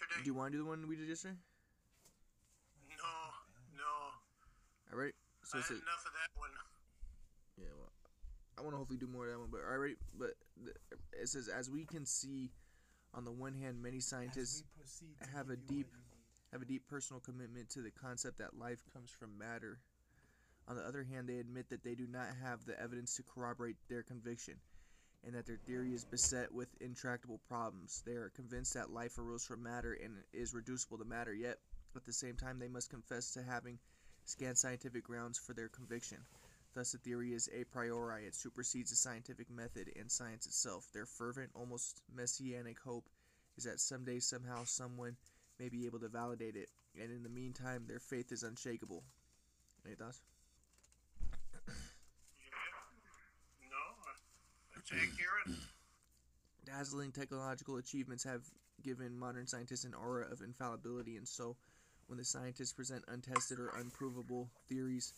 yesterday. Do you want to do the one we did yesterday? No, no. All right. So I had a, enough of that one. yeah, well, I want to hopefully do more of that one, but all right. But the, it says as we can see, on the one hand, many scientists As we proceed to have a deep- what you need. have a deep personal commitment to the concept that life comes from matter. On the other hand, they admit that they do not have the evidence to corroborate their conviction, and that their theory is beset with intractable problems. They are convinced that life arose from matter and is reducible to matter, yet, at the same time, they must confess to having scant scientific grounds for their conviction. Thus, the theory is a priori, it supersedes the scientific method and science itself. Their fervent, almost messianic hope is that someday, somehow, someone may be able to validate it, and in the meantime, their faith is unshakable. Any thoughts? Yeah. No, Dazzling technological achievements have given modern scientists an aura of infallibility, and so, when the scientists present untested or unprovable theories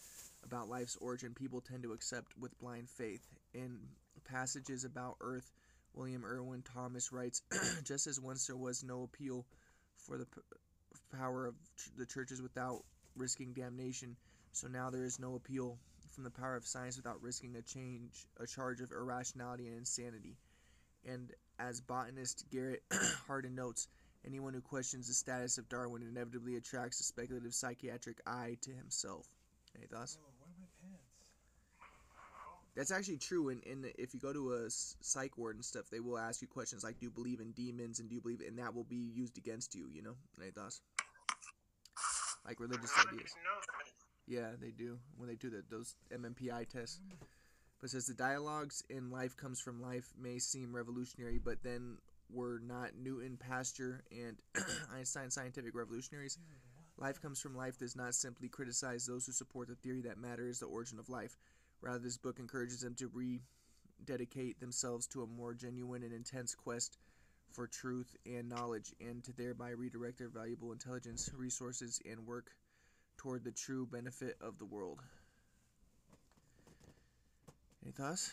about life's origin, people tend to accept with blind faith. In passages about Earth, William Irwin Thompson writes Just as once there was no appeal for the p- power of ch- the churches without risking damnation, so now there is no appeal from the power of science without risking a change, a charge of irrationality and insanity. And as botanist Garrett Hardin notes, anyone who questions the status of Darwin inevitably attracts a speculative psychiatric eye to himself. Any thoughts? Oh, where are my pants? That's actually true. And in, if you go to a psych ward and stuff, they will ask you questions like, "Do you believe in demons?" and "Do you believe?" And that will be used against you. You know. Any thoughts? Like religious I didn't ideas. That. Yeah, they do when they do the, those MMPI tests. But says the dialogues in Life Comes from Life may seem revolutionary, but then were not Newton, Pasteur, and Einstein scientific revolutionaries. Life Comes from Life does not simply criticize those who support the theory that matter is the origin of life. Rather, this book encourages them to rededicate themselves to a more genuine and intense quest for truth and knowledge, and to thereby redirect their valuable intelligence, resources, and work toward the true benefit of the world. Any thoughts?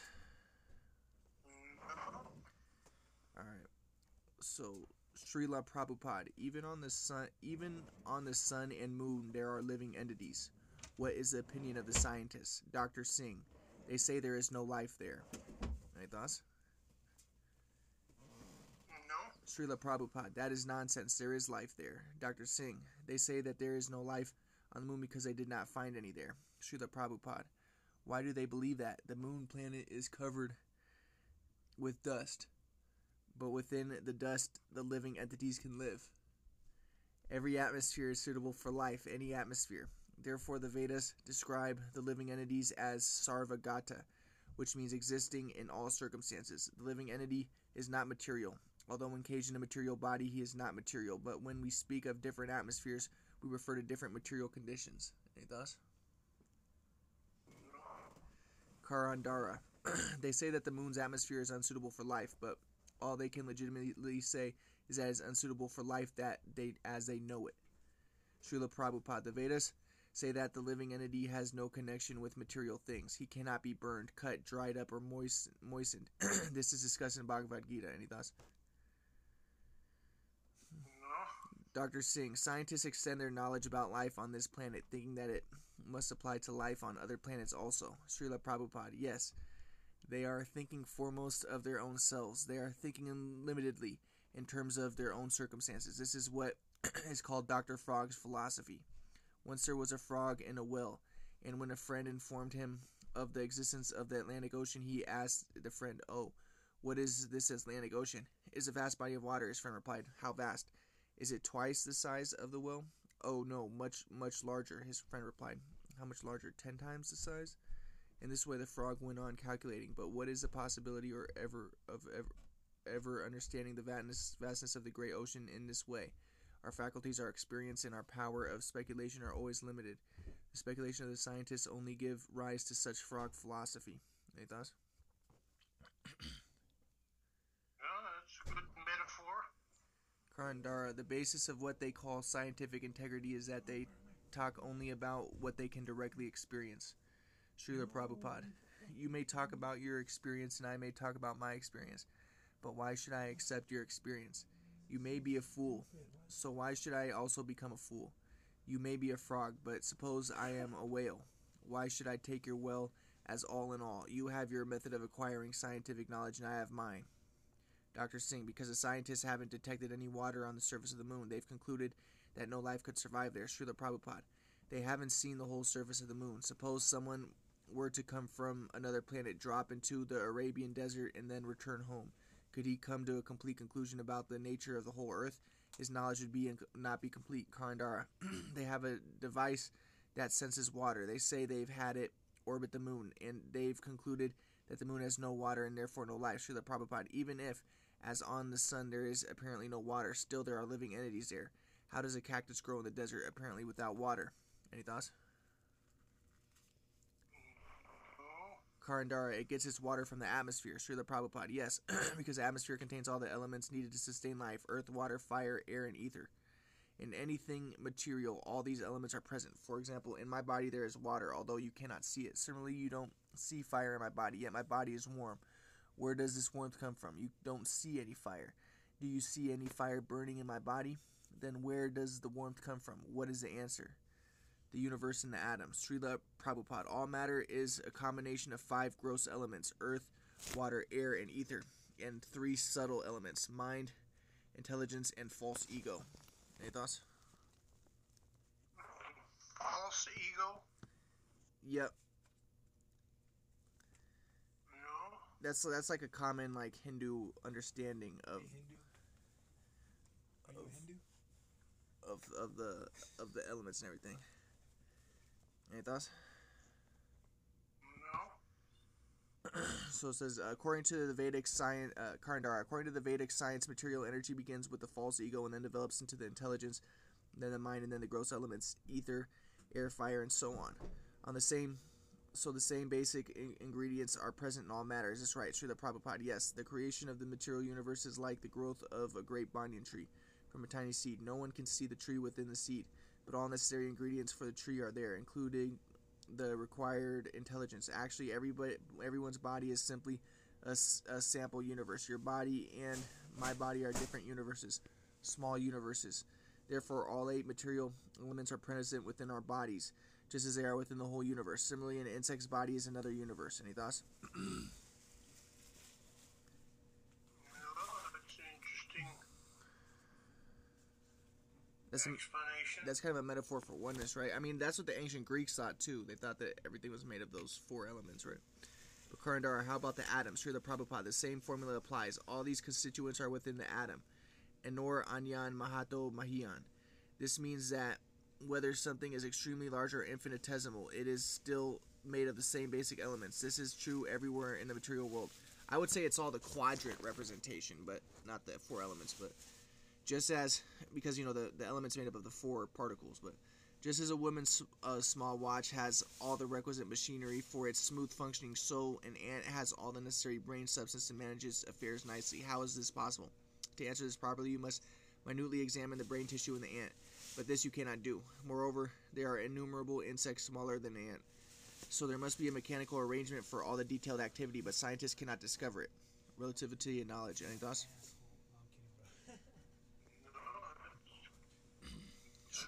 No. All right. So Srila Prabhupada, even on the sun, even on the sun and moon, there are living entities. What is the opinion of the scientists? Dr. Singh, they say there is no life there. Any thoughts? No. Srila Prabhupada, that is nonsense. There is life there. Dr. Singh, they say that there is no life on the moon because they did not find any there. Srila Prabhupada, why do they believe that? The moon planet is covered with dust, but within the dust, the living entities can live. Every atmosphere is suitable for life, any atmosphere. Therefore, the Vedas describe the living entities as sarvagata, which means existing in all circumstances. The living entity is not material. Although encaged in a material body, he is not material. But when we speak of different atmospheres, we refer to different material conditions. Any thoughts? Karandhara. they say that the moon's atmosphere is unsuitable for life, but all they can legitimately say is that it's unsuitable for life that they as they know it. Srila Prabhupada. The Vedas say that the living entity has no connection with material things. He cannot be burned, cut, dried up, or moist, moistened. this is discussed in Bhagavad Gita. Any thoughts? No. Dr. Singh, scientists extend their knowledge about life on this planet, thinking that it must apply to life on other planets also. Srila Prabhupada, yes. They are thinking foremost of their own selves. They are thinking unlimitedly in terms of their own circumstances. This is what is called Dr. Frog's philosophy. Once there was a frog in a well, and when a friend informed him of the existence of the Atlantic Ocean, he asked the friend, Oh, what is this Atlantic Ocean? It is a vast body of water, his friend replied. How vast? Is it twice the size of the well? Oh no, much much larger, his friend replied. How much larger? Ten times the size? In this way the frog went on calculating, but what is the possibility or ever of ever ever understanding the vastness, vastness of the great ocean in this way? Our faculties, our experience, and our power of speculation are always limited. The speculation of the scientists only give rise to such frog philosophy. Any thoughts? No, that's a good metaphor. Karandhara, the basis of what they call scientific integrity is that they talk only about what they can directly experience. Srila Prabhupada, you may talk about your experience and I may talk about my experience, but why should I accept your experience? You may be a fool, so why should I also become a fool? You may be a frog, but suppose I am a whale. Why should I take your well as all in all? You have your method of acquiring scientific knowledge, and I have mine. Dr. Singh, because the scientists haven't detected any water on the surface of the moon, they've concluded that no life could survive there. Srila Prabhupada. They haven't seen the whole surface of the moon. Suppose someone were to come from another planet, drop into the Arabian desert, and then return home. Could he come to a complete conclusion about the nature of the whole earth? His knowledge would be not be complete. Karandhara. they have a device that senses water. They say they've had it orbit the moon, and they've concluded that the moon has no water and therefore no life. Srila Prabhupada, even if, as on the sun, there is apparently no water, still there are living entities there. How does a cactus grow in the desert apparently without water? Any thoughts? Karandhara, it gets its water from the atmosphere. Srila Prabhupada, yes, because the atmosphere contains all the elements needed to sustain life earth, water, fire, air, and ether. In anything material, all these elements are present. For example, in my body there is water, although you cannot see it. Similarly, you don't see fire in my body, yet my body is warm. Where does this warmth come from? You don't see any fire. Do you see any fire burning in my body? Then where does the warmth come from? What is the answer? The universe and the atoms. Srila Prabhupada. All matter is a combination of five gross elements earth, water, air, and ether, and three subtle elements mind, intelligence, and false ego. Any thoughts? False ego? Yep. No. That's that's like a common like Hindu understanding of Hindu? Are you a Hindu? of of the of the elements and everything. Any thoughts? No. So it says, uh, according to the Vedic science, uh, Karandhara, according to the Vedic science, material energy begins with the false ego and then develops into the intelligence, then the mind, and then the gross elements, ether, air, fire, and so on. On the same, so the same basic in- ingredients are present in all matter. Is this right? Srila Prabhupada, yes. The creation of the material universe is like the growth of a great banyan tree from a tiny seed. No one can see the tree within the seed, but all necessary ingredients for the tree are there, including the required intelligence. Actually, everybody, everyone's body is simply a sample universe. Your body and my body are different universes, small universes. Therefore, all eight material elements are present within our bodies, just as they are within the whole universe. Similarly, an insect's body is another universe. Any thoughts? That's a, that's kind of a metaphor for oneness, right? I mean, that's what the ancient Greeks thought too. They thought that everything was made of those four elements, right? But Karandhara, how about the atoms? Srila Prabhupada, the same formula applies. All these constituents are within the atom. Enor Anyan Mahato Mahiyan. This means that whether something is extremely large or infinitesimal, it is still made of the same basic elements. This is true everywhere in the material world. I would say it's all the quadrant representation, but not the four elements. But just as because you know the the elements made up of the four particles, but just as a woman's uh, small watch has all the requisite machinery for its smooth functioning, so an ant has all the necessary brain substance to manage its affairs nicely. How is this possible? To answer this properly, you must minutely examine the brain tissue in the ant, but this you cannot do. Moreover, there are innumerable insects smaller than an ant, so there must be a mechanical arrangement for all the detailed activity, but scientists cannot discover it. Relativity and knowledge. Any thoughts? No, I'm kidding, bro. No, that's,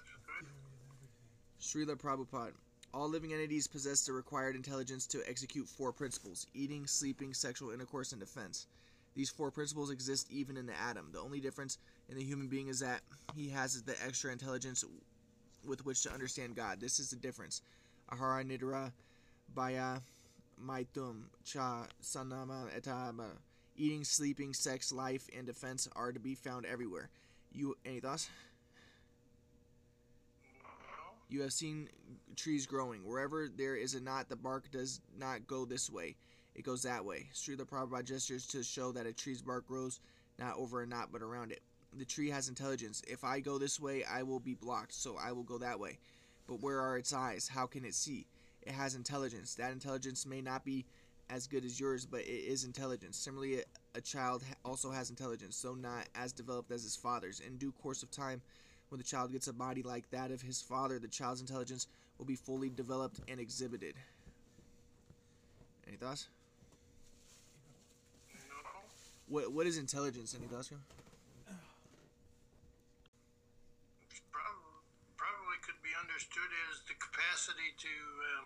that's good. Srila Prabhupada. All living entities possess the required intelligence to execute four principles eating, sleeping, sexual intercourse, and defense. These four principles exist even in the atom. The only difference in the human being is that he has the extra intelligence with which to understand God. This is the difference. Ahara Nidra Baya Maitum Cha Sanama Etaba. Eating, sleeping, sex, life, and defense are to be found everywhere. You any thoughts? You have seen trees growing. Wherever there is a knot, the bark does not go this way. It goes that way. Srila Prabhupada gestures to show that a tree's bark grows not over a knot but around it. The tree has intelligence. If I go this way, I will be blocked, so I will go that way. But where are its eyes? How can it see? It has intelligence. That intelligence may not be as good as yours, but it is intelligence. Similarly, a, a child also has intelligence, though not as developed as his father's. In due course of time, when the child gets a body like that of his father, the child's intelligence will be fully developed and exhibited. Any thoughts? No. What What is intelligence? Any thoughts? Understood as the capacity to uh,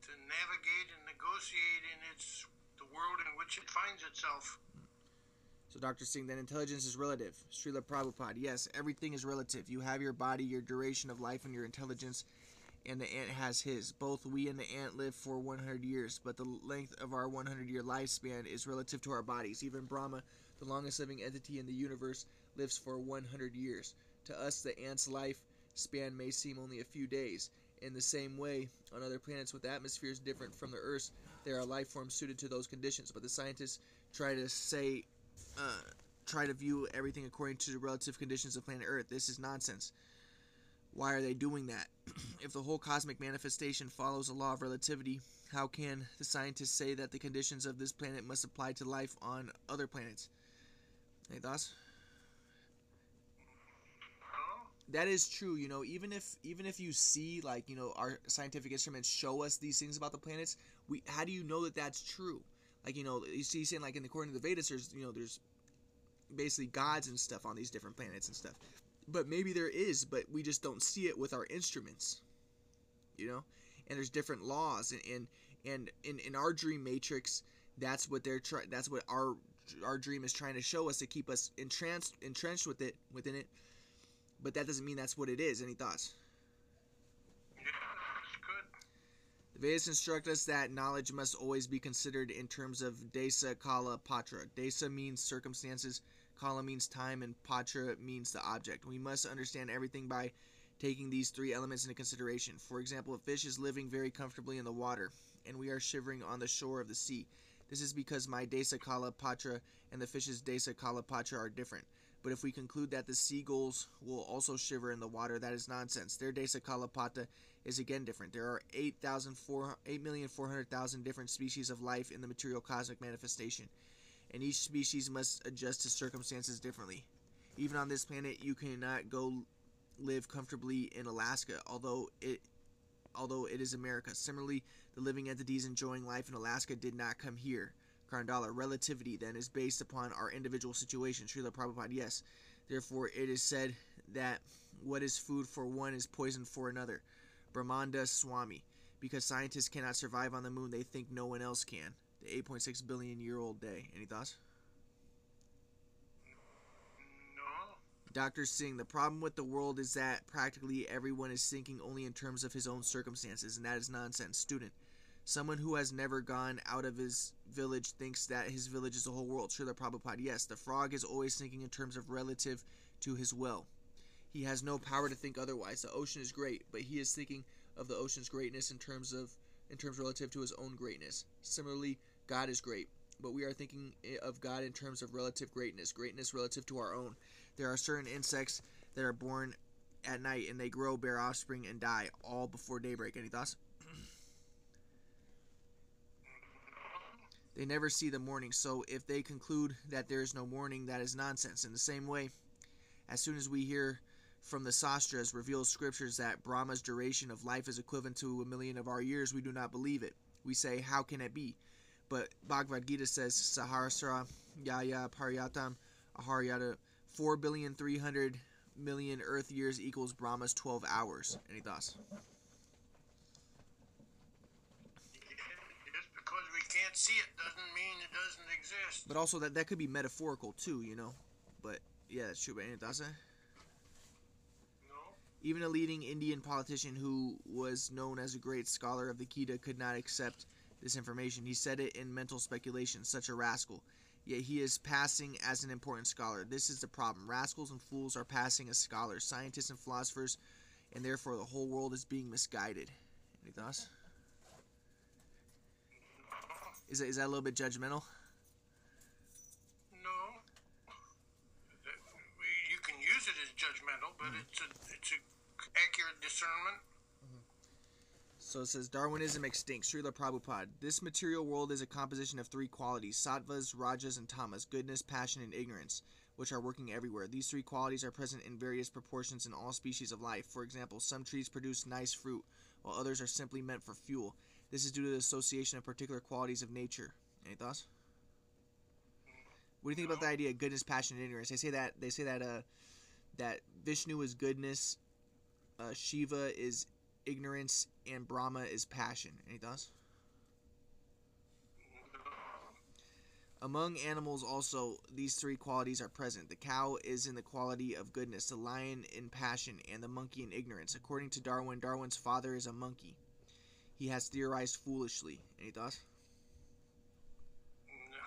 to navigate and negotiate in its the world in which it finds itself. So Dr. Singh, then intelligence is relative. Srila Prabhupada, yes, everything is relative. You have your body, your duration of life, and your intelligence, and the ant has his. Both we and the ant live for 100 years, but the length of our 100 year lifespan is relative to our bodies. Even Brahma, the longest living entity in the universe, lives for 100 years. To us, the ant's life span may seem only a few days. In the same way, on other planets with atmospheres different from the Earth's, there are life forms suited to those conditions. But the scientists try to say uh, try to view everything according to the relative conditions of planet Earth. This is nonsense. Why are they doing that? if the whole cosmic manifestation follows a law of relativity, how can the scientists say that the conditions of this planet must apply to life on other planets? Any thoughts? Huh? That is true, you know, even if even if you see like, you know, our scientific instruments show us these things about the planets, we how do you know that that's true? Like, you know, you see saying like in the according to the Vedas there's, you know, there's basically gods and stuff on these different planets and stuff. But maybe there is, but we just don't see it with our instruments. You know? And there's different laws and and, and in, in our dream matrix, that's what they're trying that's what our our dream is trying to show us to keep us entranced entrenched with it within it. But that doesn't mean that's what it is. Any thoughts? The Vedas instruct us that knowledge must always be considered in terms of desa, kala, patra. Desa means circumstances, kala means time, and patra means the object. We must understand everything by taking these three elements into consideration. For example, a fish is living very comfortably in the water, and we are shivering on the shore of the sea. This is because my desa, kala, patra, and the fish's desa, kala, patra are different. But if we conclude that the seagulls will also shiver in the water, that is nonsense. Their desa, kala, patra is again different. There are 8,400,000 different species of life in the material cosmic manifestation, and each species must adjust to circumstances differently. Even on this planet, you cannot go live comfortably in Alaska, although it although it is America. Similarly, the living entities enjoying life in Alaska did not come here. Karandala, relativity then is based upon our individual situation. Srila Prabhupada, yes. Therefore, it is said that what is food for one is poison for another. Brahmananda Swami. Because scientists cannot survive on the moon, they think no one else can. The 8.6 billion year old day. Any thoughts? No. Dr. Singh, the problem with the world is that practically everyone is thinking only in terms of his own circumstances, and that is nonsense. Student, someone who has never gone out of his village thinks that his village is the whole world. Srila Prabhupada, yes, the frog is always thinking in terms of relative to his will. He has no power to think otherwise. The ocean is great, but he is thinking of the ocean's greatness in terms of in terms relative to his own greatness. Similarly, God is great, but we are thinking of God in terms of relative greatness, greatness relative to our own. There are certain insects that are born at night and they grow, bear offspring, and die all before daybreak. Any thoughts? They never see the morning, so if they conclude that there is no morning, that is nonsense. In the same way, as soon as we hear from the Sastras revealed scriptures that Brahma's duration of life is equivalent to a million of our years, we do not believe it. We say, How can it be? But Bhagavad Gita says, Sahasra Yaya Paryatam Aharyata, 4 billion 300 million Earth years equals Brahma's 12 hours. Any thoughts? Just because we can't see it doesn't mean it doesn't exist. But also, that, that could be metaphorical too, you know? But yeah, that's true. But any thoughts? eh? No. Even a leading Indian politician who was known as a great scholar of the Gita could not accept this information. He said it in mental speculation, such a rascal. Yet he is passing as an important scholar. This is the problem. Rascals and fools are passing as scholars, scientists and philosophers, and therefore the whole world is being misguided. Any thoughts? Is that, is that a little bit judgmental? No. You can use it as judgmental, but mm-hmm. it's a it's a accurate discernment. Mm-hmm. So it says Darwinism extinct. Srila Prabhupada. This material world is a composition of three qualities sattvas, rajas, and tamas goodness, passion, and ignorance, which are working everywhere. These three qualities are present in various proportions in all species of life. For example, some trees produce nice fruit, while others are simply meant for fuel. This is due to the association of particular qualities of nature. Any thoughts? What do you think about the idea of goodness, passion, and ignorance? They say that they say that uh that Vishnu is goodness, uh, Shiva is ignorance, and Brahma is passion. Any thoughts? Among animals, also, these three qualities are present. The cow is in the quality of goodness, the lion in passion, and the monkey in ignorance. According to Darwin, Darwin's father is a monkey. He has theorized foolishly. Any thoughts? Mm, no,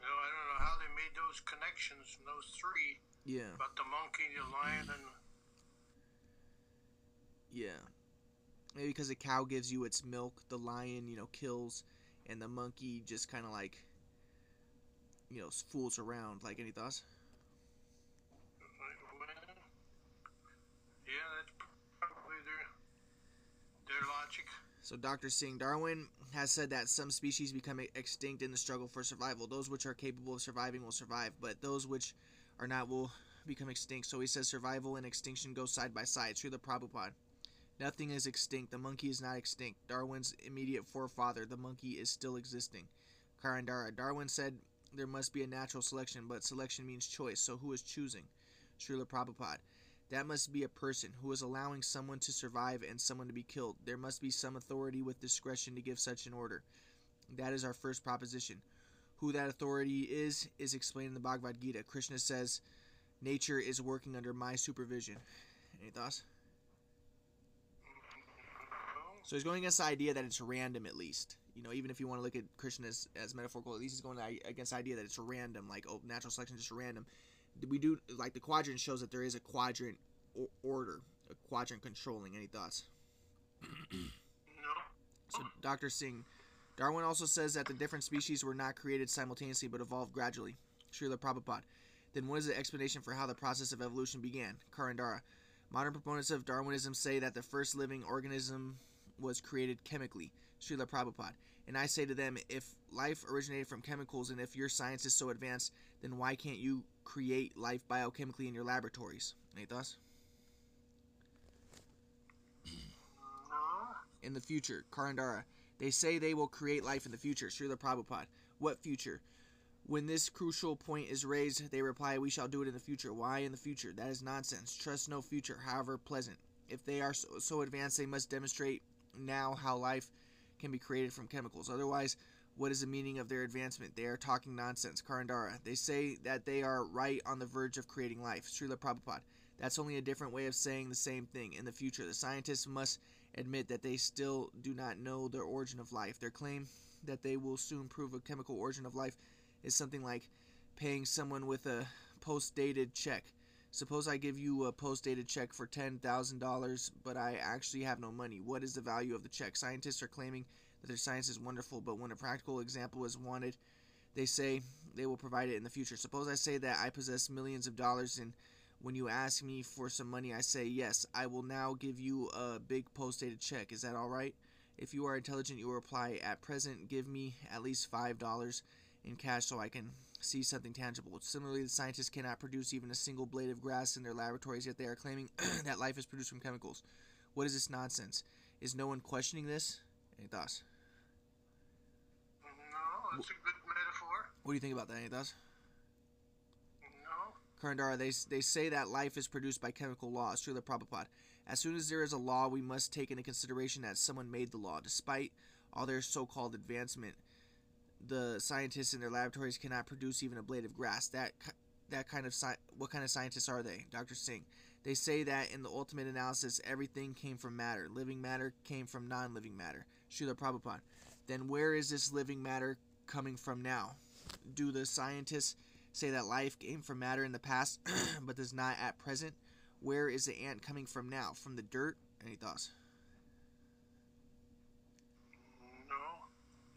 no, I don't know how they made those connections from those three, Yeah, but the monkey, the lion, and yeah. Maybe because the cow gives you its milk, the lion, you know, kills, and the monkey just kind of like, you know, fools around. Like, any thoughts? well, yeah, that's probably their their logic. So Dr. Singh Darwin has said that some species become extinct in the struggle for survival. Those which are capable of surviving will survive, but those which are not will become extinct. So he says survival and extinction go side by side. Srila Prabhupada. Nothing is extinct. The monkey is not extinct. Darwin's immediate forefather, the monkey, is still existing. Karandhara. Darwin said there must be a natural selection, but selection means choice. So who is choosing? Srila Prabhupada. That must be a person who is allowing someone to survive and someone to be killed. There must be some authority with discretion to give such an order. That is our first proposition. Who that authority is, is explained in the Bhagavad Gita. Krishna says, Nature is working under my supervision. Any thoughts? So he's going against the idea that it's random, at least. You know, even if you want to look at Krishna as, as metaphorical, at least he's going against the idea that it's random, like, oh, natural selection is just random we do like the quadrant shows that there is a quadrant o- order, a quadrant controlling. Any thoughts? No, So Dr. Singh, Darwin also says that the different species were not created simultaneously but evolved gradually. Srila Prabhupada. Then what is the explanation for how the process of evolution began? Karandhara. Modern proponents of Darwinism say that the first living organism was created chemically. Srila Prabhupada. And I say to them, if life originated from chemicals and if your science is so advanced, then why can't you create life biochemically in your laboratories? Any thoughts? no, in the future. Karandhara. They say they will create life in the future. Srila Prabhupada. What future? When this crucial point is raised, they reply, We shall do it in the future. Why in the future? That is nonsense. Trust no future, however pleasant. If they are so, so advanced, they must demonstrate now how life can be created from chemicals. Otherwise, what is the meaning of their advancement? They are talking nonsense. Karandhara. They say that they are right on the verge of creating life. Srila Prabhupada. That's only a different way of saying the same thing. In the future, the scientists must admit that they still do not know the origin of life. Their claim that they will soon prove a chemical origin of life is something like paying someone with a post dated check. Suppose I give you a post dated check for $10,000, but I actually have no money. What is the value of the check? Scientists are claiming that their science is wonderful, but when a practical example is wanted, they say they will provide it in the future. Suppose I say that I possess millions of dollars and when you ask me for some money, I say, Yes, I will now give you a big post dated check. Is that all right? If you are intelligent, you will reply, At present, give me at least $5 in cash so I can see something tangible. Similarly, the scientists cannot produce even a single blade of grass in their laboratories, yet they are claiming that life is produced from chemicals. What is this nonsense? Is no one questioning this? Thoughts? no, that's a good metaphor. What do you think about that? Thoughts? No, Karandhara, they, they say that life is produced by chemical laws. Srila Prabhupada. As soon as there is a law, we must take into consideration that someone made the law. Despite all their so called advancement, the scientists in their laboratories cannot produce even a blade of grass. That that kind of sci- what kind of scientists are they? Dr. Singh. They say that in the ultimate analysis, everything came from matter. Living matter came from non living matter. Srila Prabhupada. Then where is this living matter coming from now? Do the scientists say that life came from matter in the past but does not at present? Where is the ant coming from now? From the dirt? Any thoughts? no,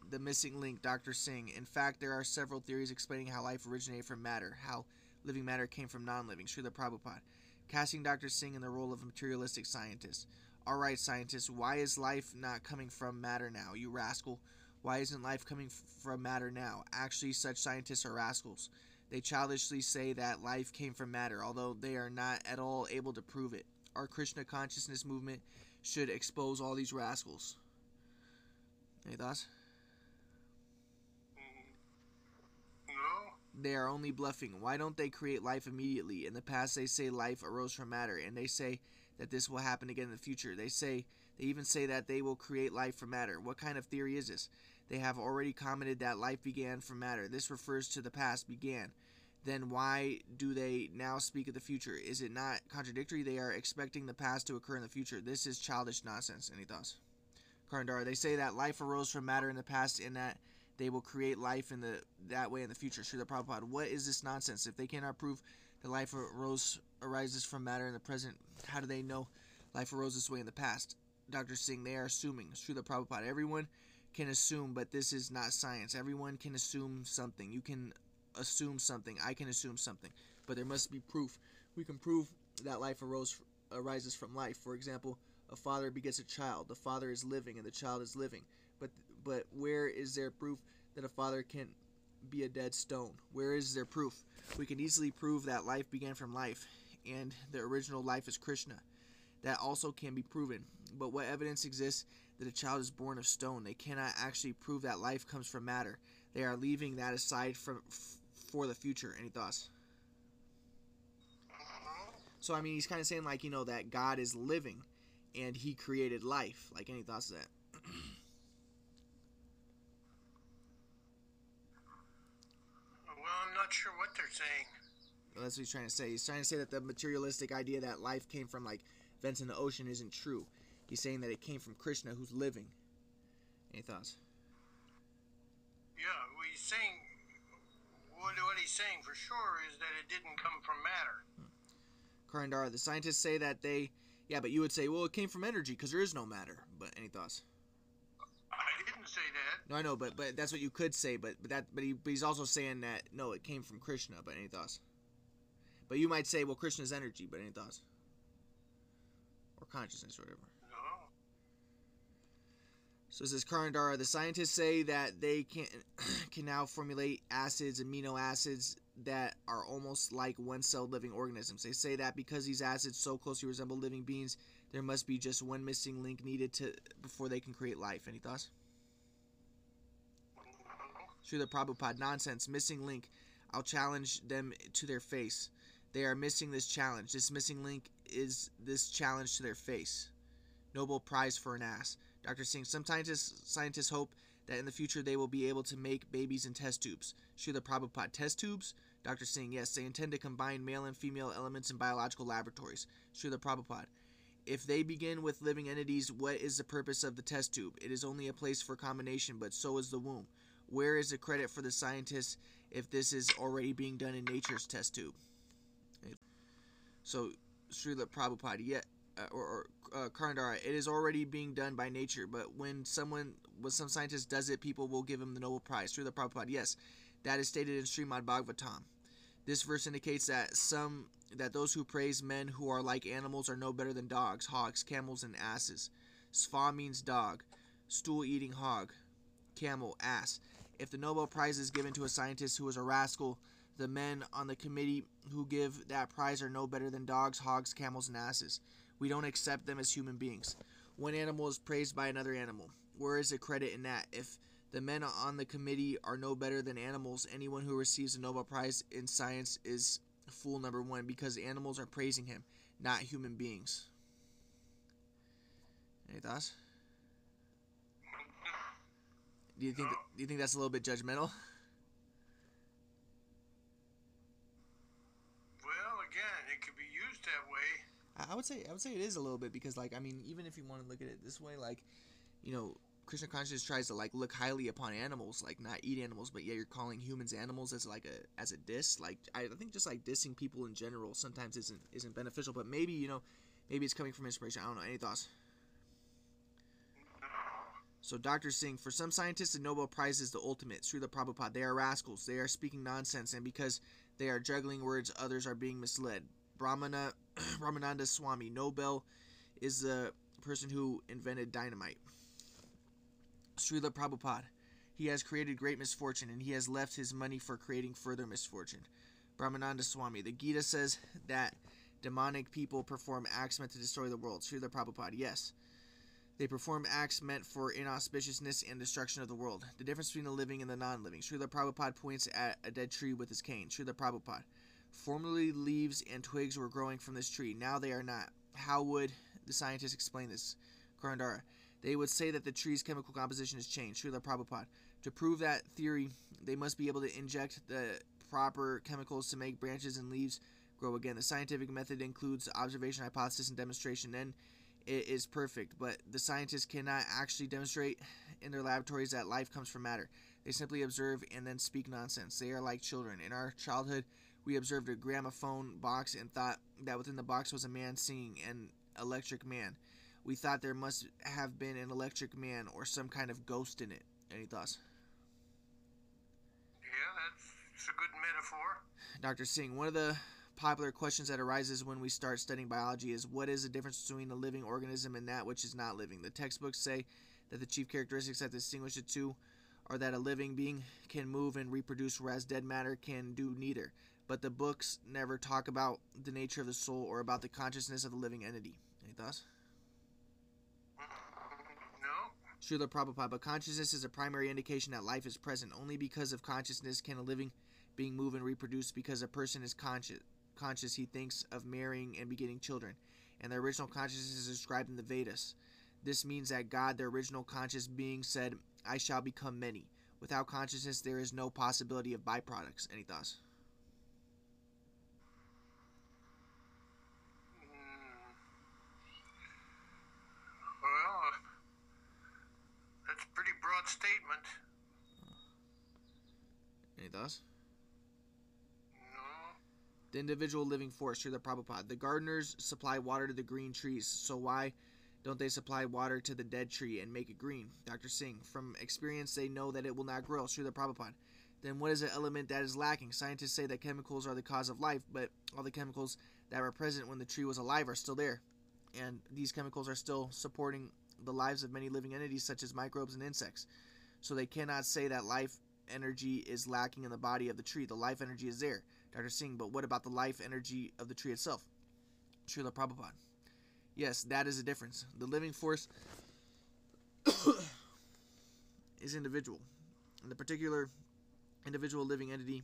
The missing link, Dr. Singh. In fact, there are several theories explaining how life originated from matter, how living matter came from non living. Srila Prabhupada. Casting Dr. Singh in the role of a materialistic scientist. Alright, scientists, why is life not coming from matter now, you rascal? Why isn't life coming f- from matter now? Actually, such scientists are rascals. They childishly say that life came from matter, although they are not at all able to prove it. Our Krishna consciousness movement should expose all these rascals. Any thoughts? Mm, no, They are only bluffing. Why don't they create life immediately? In the past, they say life arose from matter, and they say that this will happen again in the future. They say they even say that they will create life from matter. What kind of theory is this? They have already commented that life began from matter. This refers to the past began. Then why do they now speak of the future? Is it not contradictory? They are expecting the past to occur in the future. This is childish nonsense. Any thoughts? Karndar, they say that life arose from matter in the past and that they will create life in the that way in the future. Srila Prabhupada, what is this nonsense? If they cannot prove that life arose arises from matter in the present, how do they know life arose this way in the past? Dr. Singh, they are assuming. Srila Prabhupada, everyone can assume, but this is not science. Everyone can assume something. You can assume something. I can assume something. But there must be proof. We can prove that life arose arises from life. For example, a father begets a child. The father is living and the child is living. But but where is there proof that a father can be a dead stone? Where is there proof? We can easily prove that life began from life and the original life is Krishna. That also can be proven. But what evidence exists that a child is born of stone? They cannot actually prove that life comes from matter. They are leaving that aside from for the future. Any thoughts? So I mean, he's kind of saying like you know that God is living, and He created life. Like any thoughts of that? Well, I'm not sure what they're saying. Well, that's what he's trying to say. He's trying to say that the materialistic idea that life came from like vents in the ocean isn't true. He's saying that it came from Krishna, who's living. Any thoughts? Yeah, well, he's saying what, what he's saying for sure is that it didn't come from matter. Karandhara, the scientists say that they, yeah, but you would say, well, it came from energy because there is no matter. But any thoughts? I didn't say that. No, I know, but but that's what you could say. But but that but, he, but he's also saying that no, it came from Krishna. But any thoughts? But you might say, well, Krishna's energy. But any thoughts? Or consciousness, or whatever. No. So it says Karandhara, the scientists say that they can can now formulate acids, amino acids that are almost like one-celled living organisms. They say that because these acids so closely resemble living beings, there must be just one missing link needed to before they can create life. Any thoughts? Srila Prabhupada, nonsense, missing link. I'll challenge them to their face. They are missing this challenge. This missing link is this challenge to their face. Nobel Prize for an ass. Dr. Singh, some scientists, scientists hope that in the future they will be able to make babies in test tubes. Srila Prabhupada, test tubes? Dr. Singh, yes, they intend to combine male and female elements in biological laboratories. Srila Prabhupada, if they begin with living entities, what is the purpose of the test tube? It is only a place for combination, but so is the womb. Where is the credit for the scientists if this is already being done in nature's test tube? So, Srila Prabhupada, yeah, uh, or, or uh, Karandhara, it is already being done by nature, but when someone, when some scientist does it, people will give him the Nobel Prize. Srila Prabhupada, yes, that is stated in Srimad Bhagavatam. This verse indicates that some that those who praise men who are like animals are no better than dogs, hogs, camels, and asses. Sva means dog, stool eating hog, camel, ass. If the Nobel Prize is given to a scientist who is a rascal, the men on the committee who give that prize are no better than dogs, hogs, camels, and asses. We don't accept them as human beings. One animal is praised by another animal. Where is the credit in that? If the men on the committee are no better than animals, anyone who receives a Nobel Prize in science is fool number one because animals are praising him, not human beings. Any thoughts? Do you think do you think that's a little bit judgmental? Well, again, it could be used that way. I- would say I would say it is a little bit because like I mean even if you want to look at it this way like you know Krishna consciousness tries to like look highly upon animals like not eat animals but yeah you're calling humans animals as like a as a diss like I think just like dissing people in general sometimes isn't isn't beneficial but maybe you know maybe it's coming from inspiration I don't know any thoughts so Dr. Singh, for some scientists, the Nobel Prize is the ultimate. Srila Prabhupada, they are rascals. They are speaking nonsense, and because they are juggling words, others are being misled. Brahmana, Brahmananda Swami, Nobel is the person who invented dynamite. Srila Prabhupada, he has created great misfortune, and he has left his money for creating further misfortune. Brahmananda Swami, the Gita says that demonic people perform acts meant to destroy the world. Srila Prabhupada, yes. They perform acts meant for inauspiciousness and destruction of the world. The difference between the living and the non living. Srila Prabhupada points at a dead tree with his cane. Srila Prabhupada. Formerly leaves and twigs were growing from this tree. Now they are not. How would the scientists explain this? Karandhara. They would say that the tree's chemical composition has changed. Srila Prabhupada. To prove that theory, they must be able to inject the proper chemicals to make branches and leaves grow again. The scientific method includes observation, hypothesis, and demonstration. Then it is perfect, but the scientists cannot actually demonstrate in their laboratories that life comes from matter. They simply observe and then speak nonsense. They are like children. In our childhood, we observed a gramophone box and thought that within the box was a man singing, an electric man. We thought there must have been an electric man or some kind of ghost in it. Any thoughts? Yeah, that's it's a good metaphor. Dr. Singh, one of the popular questions that arises when we start studying biology is what is the difference between a living organism and that which is not living? The textbooks say that the chief characteristics that distinguish the two are that a living being can move and reproduce, whereas dead matter can do neither. But the books never talk about the nature of the soul or about the consciousness of the living entity. Any thoughts? No, Srila Prabhupada, but consciousness is a primary indication that life is present. Only because of consciousness can a living being move and reproduce. Because a person is conscious, conscious, he thinks of marrying and begetting children, and the original consciousness is described in the Vedas. This means that God, the original conscious being, said, "I shall become many." Without consciousness, there is no possibility of byproducts. Any thoughts? well, uh, that's a pretty broad statement. Any thoughts? No, The individual living forest force, Srila Prabhupada. The gardeners supply water to the green trees, so why don't they supply water to the dead tree and make it green? Dr. Singh. From experience, they know that it will not grow, Srila Prabhupada. Then what is the element that is lacking? Scientists say that chemicals are the cause of life, but all the chemicals that were present when the tree was alive are still there. And these chemicals are still supporting the lives of many living entities, such as microbes and insects. So they cannot say that life energy is lacking in the body of the tree. The life energy is there. Dr. Singh, but what about the life energy of the tree itself? Srila Prabhupada. Yes, that is a difference. The living force is individual. And the particular individual living entity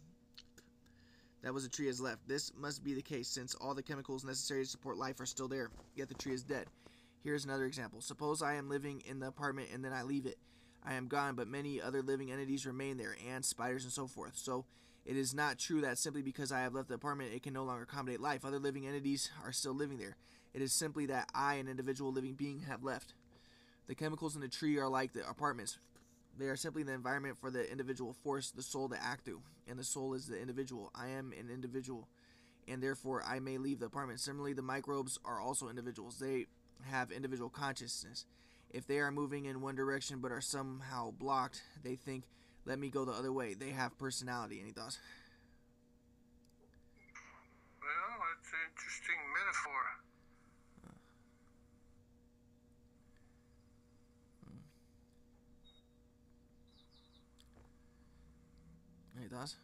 that was a tree has left. This must be the case since all the chemicals necessary to support life are still there, yet the tree is dead. Here's another example. Suppose I am living in the apartment and then I leave it. I am gone, but many other living entities remain there, ants, spiders, and so forth. So it is not true that simply because I have left the apartment, it can no longer accommodate life. Other living entities are still living there. It is simply that I, an individual living being, have left. The chemicals in the tree are like the apartments. They are simply the environment for the individual force, the soul to act through. And the soul is the individual. I am an individual, and therefore I may leave the apartment. Similarly, the microbes are also individuals. They have individual consciousness. If they are moving in one direction but are somehow blocked, they think, let me go the other way. They have personality. Any thoughts? well, that's an interesting metaphor. Any thoughts?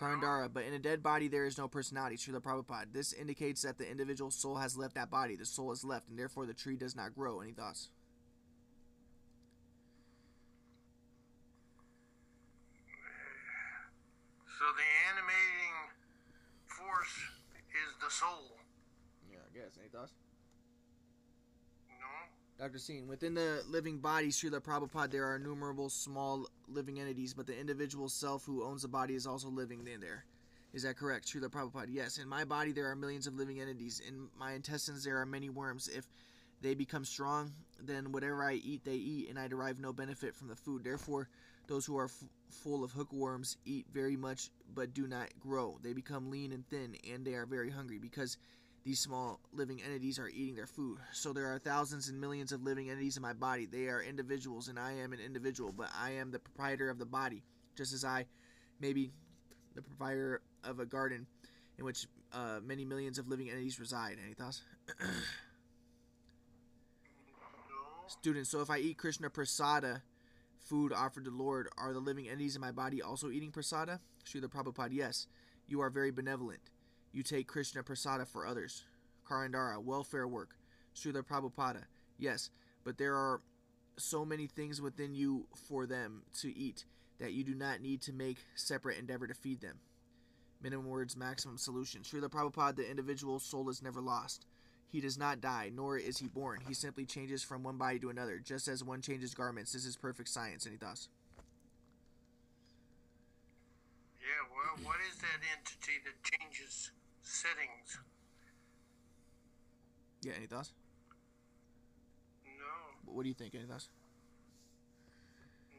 Karandhara, but in a dead body there is no personality. Srila Prabhupada. This indicates that the individual soul has left that body. The soul is left, and therefore the tree does not grow. Any thoughts? So the animating force is the soul. Yeah, I guess. Any thoughts? Dr. Singh, within the living body, Srila Prabhupada, there are innumerable small living entities, but the individual self who owns the body is also living in there. Is that correct, Srila Prabhupada? Yes. In my body, there are millions of living entities. In my intestines, there are many worms. If they become strong, then whatever I eat, they eat, and I derive no benefit from the food. Therefore, those who are f- full of hookworms eat very much but do not grow. They become lean and thin, and they are very hungry because these small living entities are eating their food. So there are thousands and millions of living entities in my body. They are individuals, and I am an individual, but I am the proprietor of the body, just as I may be the proprietor of a garden in which uh, many millions of living entities reside. Any thoughts? Students, so if I eat Krishna prasada, food offered to Lord, are the living entities in my body also eating prasada? Srila Prabhupada, yes. You are very benevolent. You take Krishna prasada for others. Karandhara, welfare work. Srila Prabhupada, yes. But there are so many things within you for them to eat that you do not need to make separate endeavor to feed them. Minimum words, maximum solution. Srila Prabhupada, the individual soul is never lost. He does not die, nor is he born. He simply changes from one body to another, just as one changes garments. This is perfect science. Any thoughts? Yeah, well, what is that entity that changes settings? Yeah, any thoughts? No, What do you think? Any thoughts?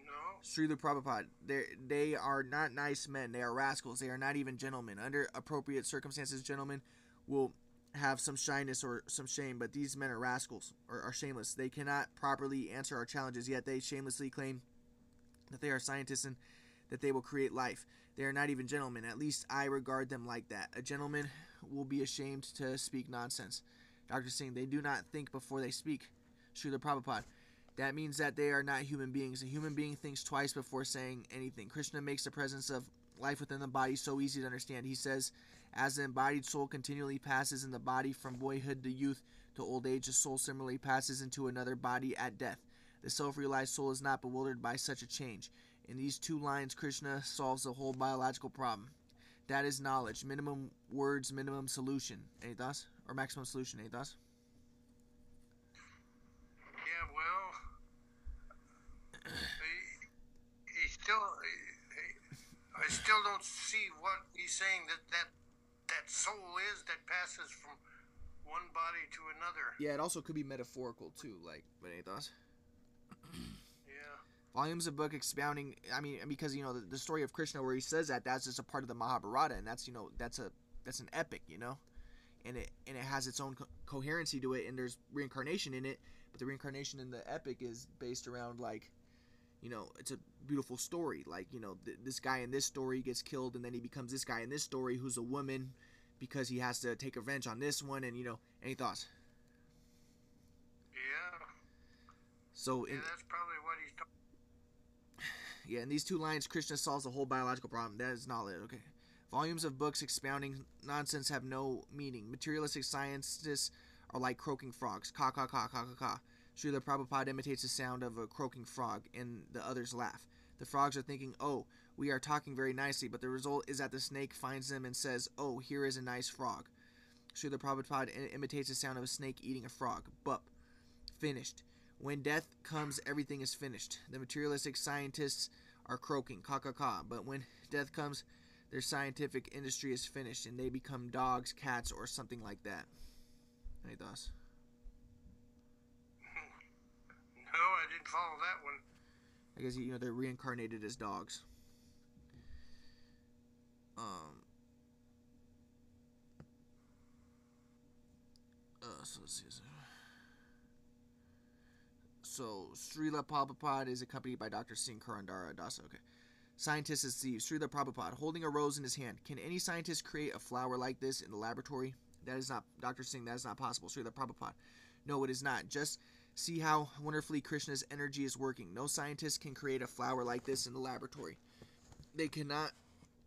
no. Srila Prabhupada, they they are not nice men. They are rascals. They are not even gentlemen. Under appropriate circumstances, gentlemen will have some shyness or some shame, but these men are rascals or are shameless. They cannot properly answer our challenges, yet they shamelessly claim that they are scientists and that they will create life. They are not even gentlemen. At least I regard them like that. A gentleman will be ashamed to speak nonsense. Dr. Singh, they do not think before they speak. Srila Prabhupada. That means that they are not human beings. A human being thinks twice before saying anything. Krishna makes the presence of life within the body so easy to understand. He says, as the embodied soul continually passes in the body from boyhood to youth to old age, the soul similarly passes into another body at death. The self realized soul is not bewildered by such a change. In these two lines, Krishna solves the whole biological problem. That is knowledge. Minimum words, minimum solution. Any thoughts? Or maximum solution. Any thoughts? Yeah, well, he, he still, he, I still don't see what he's saying that that that soul is that passes from one body to another. Yeah, it also could be metaphorical too. Like, but any thoughts? Yeah, volumes of book expounding i mean because you know the, the story of krishna where he says that that's just a part of the mahabharata and that's you know that's a that's an epic you know and it and it has its own co- coherency to it and there's reincarnation in it but the reincarnation in the epic is based around like you know it's a beautiful story like you know th- this guy in this story gets killed and then he becomes this guy in this story who's a woman because he has to take revenge on this one and you know any thoughts yeah, so yeah. in, That's probably what he's talking. Yeah, in these two lines, Krishna solves the whole biological problem. That is not it. Okay. Volumes of books expounding nonsense have no meaning. Materialistic scientists are like croaking frogs. Ka ka ka ka ka ka. Srila Prabhupada imitates the sound of a croaking frog, and the others laugh. The frogs are thinking, oh, we are talking very nicely, but the result is that the snake finds them and says, oh, here is a nice frog. Srila Prabhupada imitates the sound of a snake eating a frog. Bup. Finished. When death comes, everything is finished. The materialistic scientists are croaking, ka ka ka, but when death comes, their scientific industry is finished and they become dogs, cats, or something like that. Any thoughts? No, I didn't follow that one. I guess you know they're reincarnated as dogs. Um. Uh, so let's see. So- Srila Prabhupada is accompanied by Dr. Singh Karandhara Dasa. Okay. Scientist is Steve. Srila Prabhupada holding a rose in his hand. Can any scientist create a flower like this in the laboratory? That is not, Dr. Singh, that is not possible. Srila Prabhupada. No, it is not. Just see how wonderfully Krishna's energy is working. No scientist can create a flower like this in the laboratory. They cannot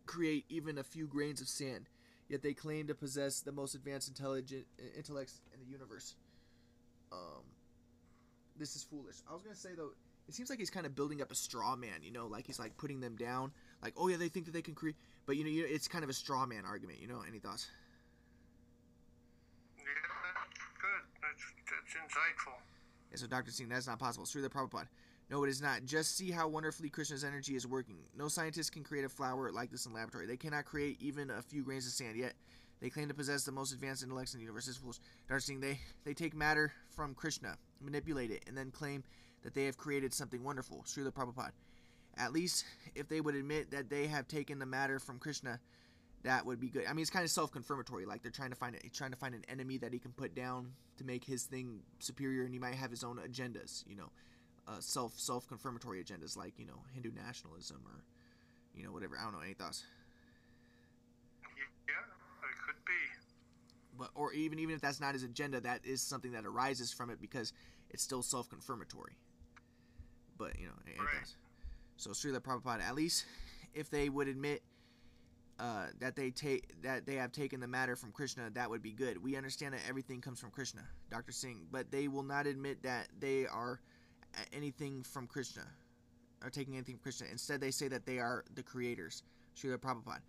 create even a few grains of sand, yet they claim to possess the most advanced intelligent intellects in the universe. Um, this is foolish. I was gonna say though, it seems like he's kind of building up a straw man. You know, like he's like putting them down. Like, oh yeah, they think that they can create, but you know, you know, it's kind of a straw man argument. You know, any thoughts? Yeah, that's good. That's that's insightful. Yeah, so Dr. Singh, that's not possible. Srila Prabhupada. No, it is not. Just see how wonderfully Krishna's energy is working. No scientist can create a flower like this in laboratory. They cannot create even a few grains of sand, yet they claim to possess the most advanced intellects in the universe. This is foolish. They, they take matter from Krishna, manipulate it, and then claim that they have created something wonderful. Srila Prabhupada. At least if they would admit that they have taken the matter from Krishna, that would be good. I mean, it's kind of self-confirmatory. Like they're trying to find trying to find an enemy that he can put down to make his thing superior, and he might have his own agendas. You know, uh, self self-confirmatory agendas like you know Hindu nationalism or you know whatever. I don't know. Any thoughts? Yeah, it could be. But or even even if that's not his agenda, that is something that arises from it because it's still self-confirmatory. But you know, any Right. thoughts? So Srila Prabhupada, at least if they would admit uh, that they take that they have taken the matter from Krishna, that would be good. We understand that everything comes from Krishna, Dr. Singh, but they will not admit that they are anything from Krishna, or taking anything from Krishna. Instead, they say that they are the creators, Srila Prabhupada.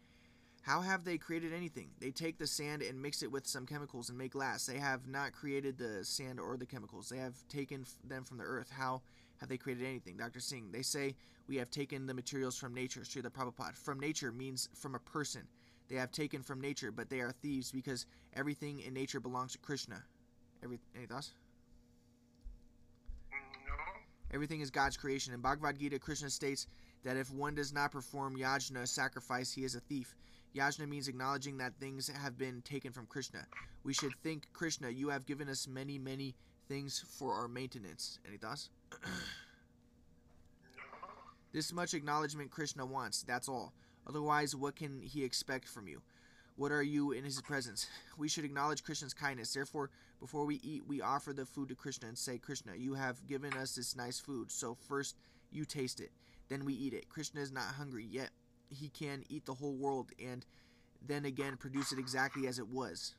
How have they created anything? They take the sand and mix it with some chemicals and make glass. They have not created the sand or the chemicals. They have taken them from the earth. How have they created anything? Dr. Singh, they say we have taken the materials from nature. Srila Prabhupada. From nature means from a person. They have taken from nature, but they are thieves because everything in nature belongs to Krishna. Every, any thoughts? Mm, no. Everything is God's creation. In Bhagavad Gita, Krishna states that if one does not perform yajna, sacrifice, he is a thief. Yajna means acknowledging that things have been taken from Krishna. We should think, Krishna, you have given us many, many things for our maintenance. Any thoughts? this much acknowledgement Krishna wants, that's all. Otherwise, what can he expect from you? What are you in his presence? We should acknowledge Krishna's kindness. Therefore, before we eat, we offer the food to Krishna and say, Krishna, you have given us this nice food, so first you taste it, then we eat it. Krishna is not hungry, yet he can eat the whole world and then again produce it exactly as it was.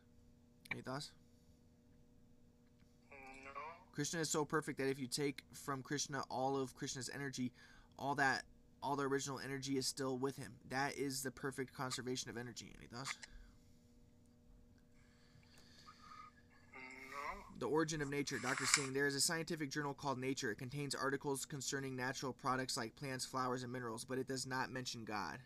Any thoughts? Mm, no. Krishna is so perfect that if you take from Krishna all of Krishna's energy, all that all the original energy is still with him. That is the perfect conservation of energy. Any thoughts? The origin of nature. Dr. Singh, there is a scientific journal called Nature. It contains articles concerning natural products like plants, flowers, and minerals, but it does not mention God.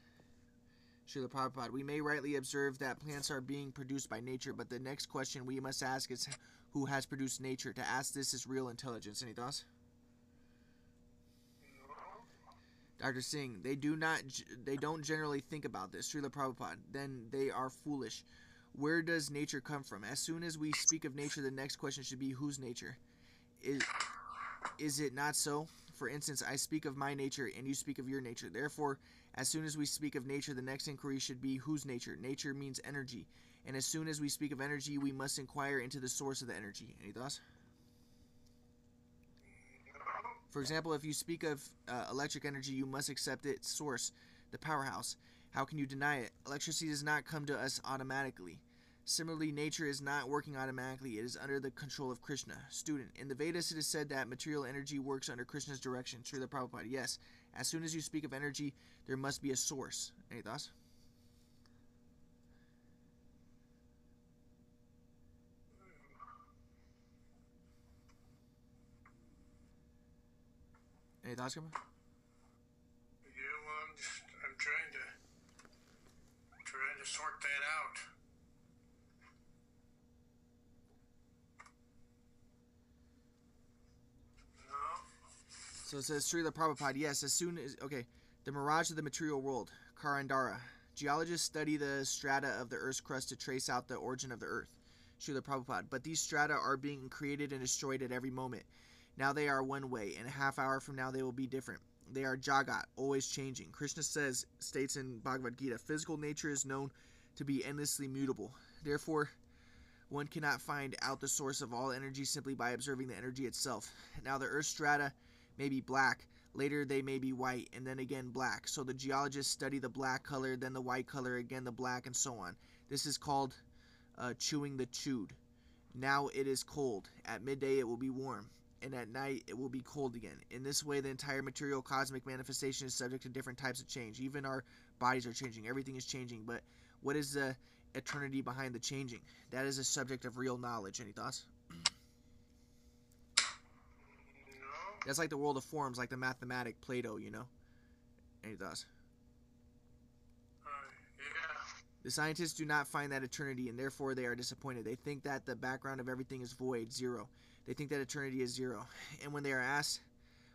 Srila Prabhupada, we may rightly observe that plants are being produced by nature, but the next question we must ask is who has produced nature? To ask this is real intelligence. Any thoughts? Dr. Singh, they do not, they don't generally think about this. Srila Prabhupada, then they are foolish. Where does nature come from? As soon as we speak of nature, the next question should be whose nature? Is, is it not so? For instance, I speak of my nature and you speak of your nature. Therefore, as soon as we speak of nature, the next inquiry should be whose nature? Nature means energy. And as soon as we speak of energy, we must inquire into the source of the energy. Any thoughts? For example, if you speak of uh, electric energy, you must accept its source, the powerhouse. How can you deny it? Electricity does not come to us automatically. Similarly, nature is not working automatically, it is under the control of Krishna. Student, in the Vedas it is said that material energy works under Krishna's direction. Srila Prabhupada, yes. As soon as you speak of energy, there must be a source. Any thoughts? Any thoughts, Kumar? Yeah, well, I'm just, I'm trying to, trying to sort that out. No. So it says Srila Prabhupada, yes, as soon as, okay, the mirage of the material world, Karandhara. Geologists study the strata of the Earth's crust to trace out the origin of the Earth, Srila Prabhupada. But these strata are being created and destroyed at every moment. Now they are one way, and a half hour from now they will be different. They are Jagat, always changing. Krishna says, states in Bhagavad Gita, physical nature is known to be endlessly mutable. Therefore, one cannot find out the source of all energy simply by observing the energy itself. Now the Earth strata may be black, later they may be white, and then again black. So the geologists study the black color, then the white color, again the black, and so on. This is called uh, chewing the chewed. Now it is cold. At midday it will be warm, and at night it will be cold again. In this way, the entire material cosmic manifestation is subject to different types of change. Even our bodies are changing, everything is changing. But what is the eternity behind the changing? That is a subject of real knowledge. Any thoughts? That's like the world of forms, like the mathematic Plato, you know? Any thoughts? The scientists do not find that eternity, and therefore they are disappointed. They think that the background of everything is void, zero. They think that eternity is zero. And when they are asked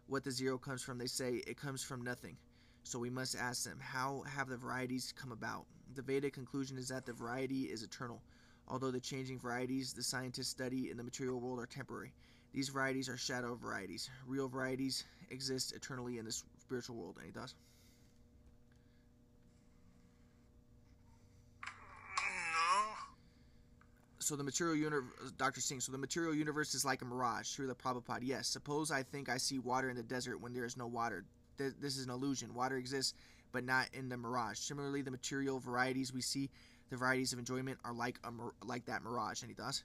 what the zero comes from, they say it comes from nothing. So we must ask them, how have the varieties come about? The Vedic conclusion is that the variety is eternal. Although the changing varieties the scientists study in the material world are temporary, these varieties are shadow varieties. Real varieties exist eternally in the spiritual world. Any thoughts? No. So the material universe, Dr. Singh, so the material universe is like a mirage. through Srila Prabhupada, yes. Suppose I think I see water in the desert when there is no water. Th- this is an illusion. Water exists, but not in the mirage. Similarly, the material varieties we see, the varieties of enjoyment, are like a mir- like that mirage. Any thoughts?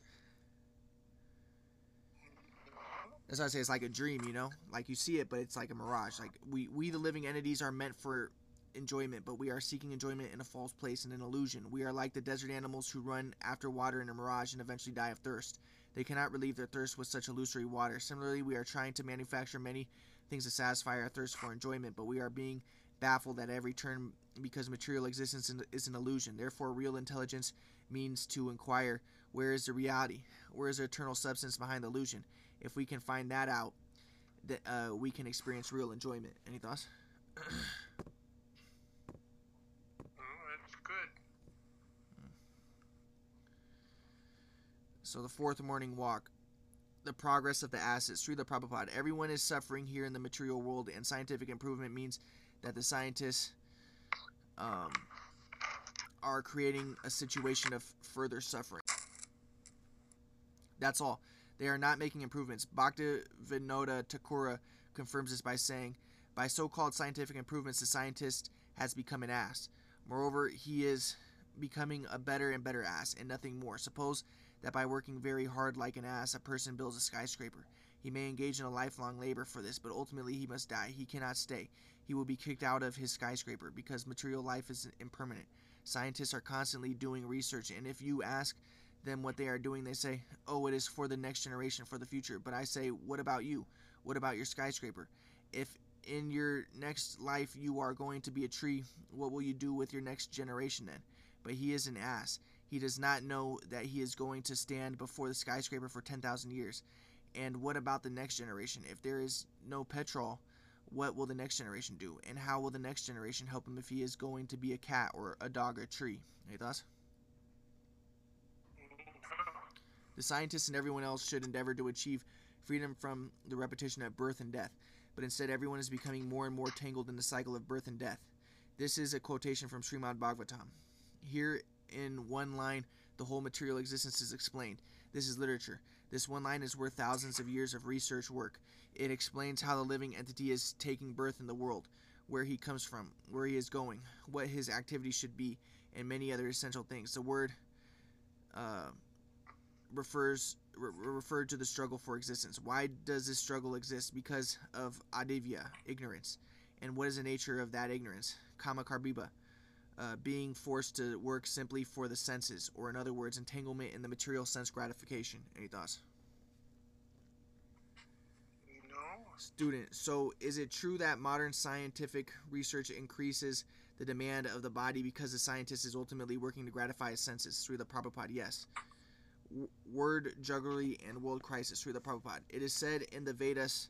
That's why I say it's like a dream, you know. Like you see it, but it's like a mirage. Like we, we the living entities are meant for enjoyment, but we are seeking enjoyment in a false place and an illusion. We are like the desert animals who run after water in a mirage and eventually die of thirst. They cannot relieve their thirst with such illusory water. Similarly, we are trying to manufacture many things to satisfy our thirst for enjoyment, but we are being baffled at every turn because material existence is an illusion. Therefore, real intelligence means to inquire where is the reality? Where is the eternal substance behind the illusion? If we can find that out, that uh, we can experience real enjoyment. Any thoughts? Oh, that's good. So the fourth morning walk, the progress of the assets, Srila Prabhupada. Everyone is suffering here in the material world, and scientific improvement means that the scientists um, are creating a situation of further suffering. That's all. They are not making improvements. Bhakti Vinoda Takura confirms this by saying, by so-called scientific improvements, the scientist has become an ass. Moreover, he is becoming a better and better ass, and nothing more. Suppose that by working very hard like an ass, a person builds a skyscraper. He may engage in a lifelong labor for this, but ultimately he must die. He cannot stay. He will be kicked out of his skyscraper because material life is impermanent. Scientists are constantly doing research, and if you ask them what they are doing, they say, oh, it is for the next generation, for the future. But I say, what about you? What about your skyscraper? If in your next life you are going to be a tree, what will you do with your next generation then? But he is an ass. He does not know that he is going to stand before the skyscraper for 10,000 years. And what about the next generation? If there is no petrol, what will the next generation do? And how will the next generation help him if he is going to be a cat or a dog or a tree? Any thoughts? The scientists and everyone else should endeavor to achieve freedom from the repetition of birth and death, but instead everyone is becoming more and more tangled in the cycle of birth and death. This is a quotation from Srimad Bhagavatam. Here in one line, the whole material existence is explained. This is literature. This one line is worth thousands of years of research work. It explains how the living entity is taking birth in the world, where he comes from, where he is going, what his activities should be, and many other essential things. The word uh, refers re- referred to the struggle for existence. Why does this struggle exist? Because of avidya, ignorance. And what is the nature of that ignorance? Kama karmiba, uh, being forced to work simply for the senses, or in other words, entanglement in the material sense gratification. Any thoughts? No. Student, so is it true that modern scientific research increases the demand of the body because the scientist is ultimately working to gratify his senses? Srila Prabhupada, yes word jugglery and world crisis Srila Prabhupada. It is said in the Vedas,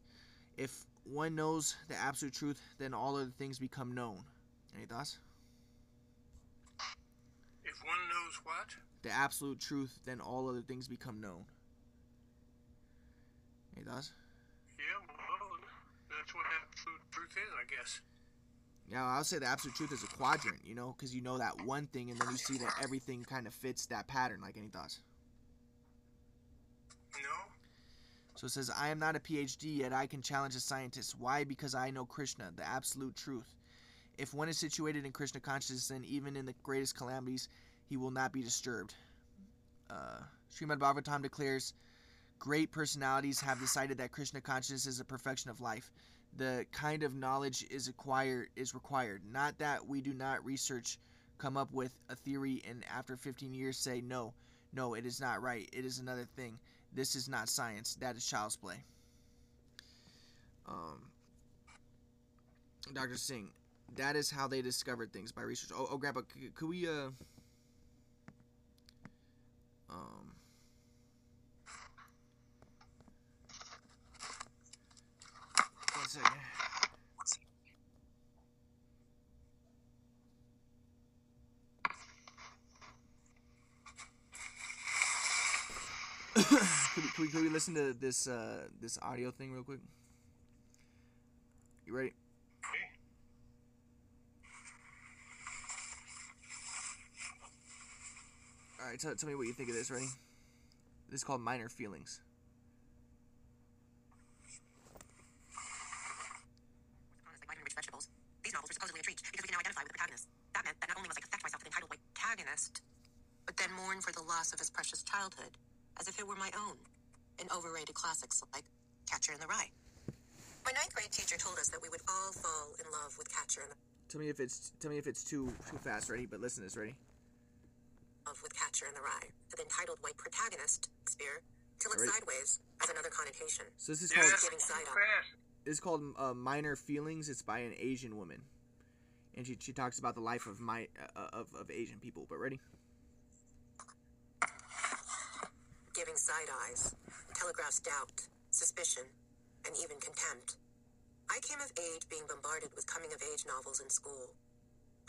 if one knows the absolute truth, then all other things become known. Any thoughts? If one knows what? The absolute truth, then all other things become known. Any thoughts? Yeah, well, that's what absolute truth is, I guess. Yeah, I'll say the absolute truth is a quadrant, you know, because you know that one thing and then you see that everything kind of fits that pattern. Like, any thoughts? No. So it says, I am not a PhD, yet I can challenge a scientist. Why? Because I know Krishna, the absolute truth. If one is situated in Krishna consciousness, then even in the greatest calamities, he will not be disturbed. Uh, Srimad Bhagavatam declares, Great personalities have decided that Krishna consciousness is a perfection of life. The kind of knowledge is acquired is required. Not that we do not research, come up with a theory, and after 15 years say, no, no, it is not right. It is another thing. This is not science. That is child's play. Um, Dr. Singh, that is how they discovered things by research. Oh, oh Grandpa, could, could we, uh, um, one second. could, we, could, we, could we listen to this uh, this audio thing real quick? You ready? Okay. All right, tell, tell me what you think of this. Ready? This is called Minor Feelings. like vitamin-rich vegetables. These novels were supposedly a treat because we can now identify with the protagonist. That meant that not only must I cathect myself with the entitled protagonist, but then mourn for the loss of his precious childhood, as if it were my own, in overrated classics like Catcher in the Rye. My ninth grade teacher told us that we would all fall in love with Catcher in the Tell me if it's tell me if it's too too fast. Ready? But listen to this. Ready? Of with Catcher in the Rye, the entitled white protagonist, Spear, to look Alright. sideways as another connotation. So this is called Getting too side fast. it's called uh, Minor Feelings. It's by an Asian woman, and she she talks about the life of my uh, of of Asian people. But ready? Giving side eyes, telegraphs doubt, suspicion, and even contempt. I came of age being bombarded with coming of age novels in school.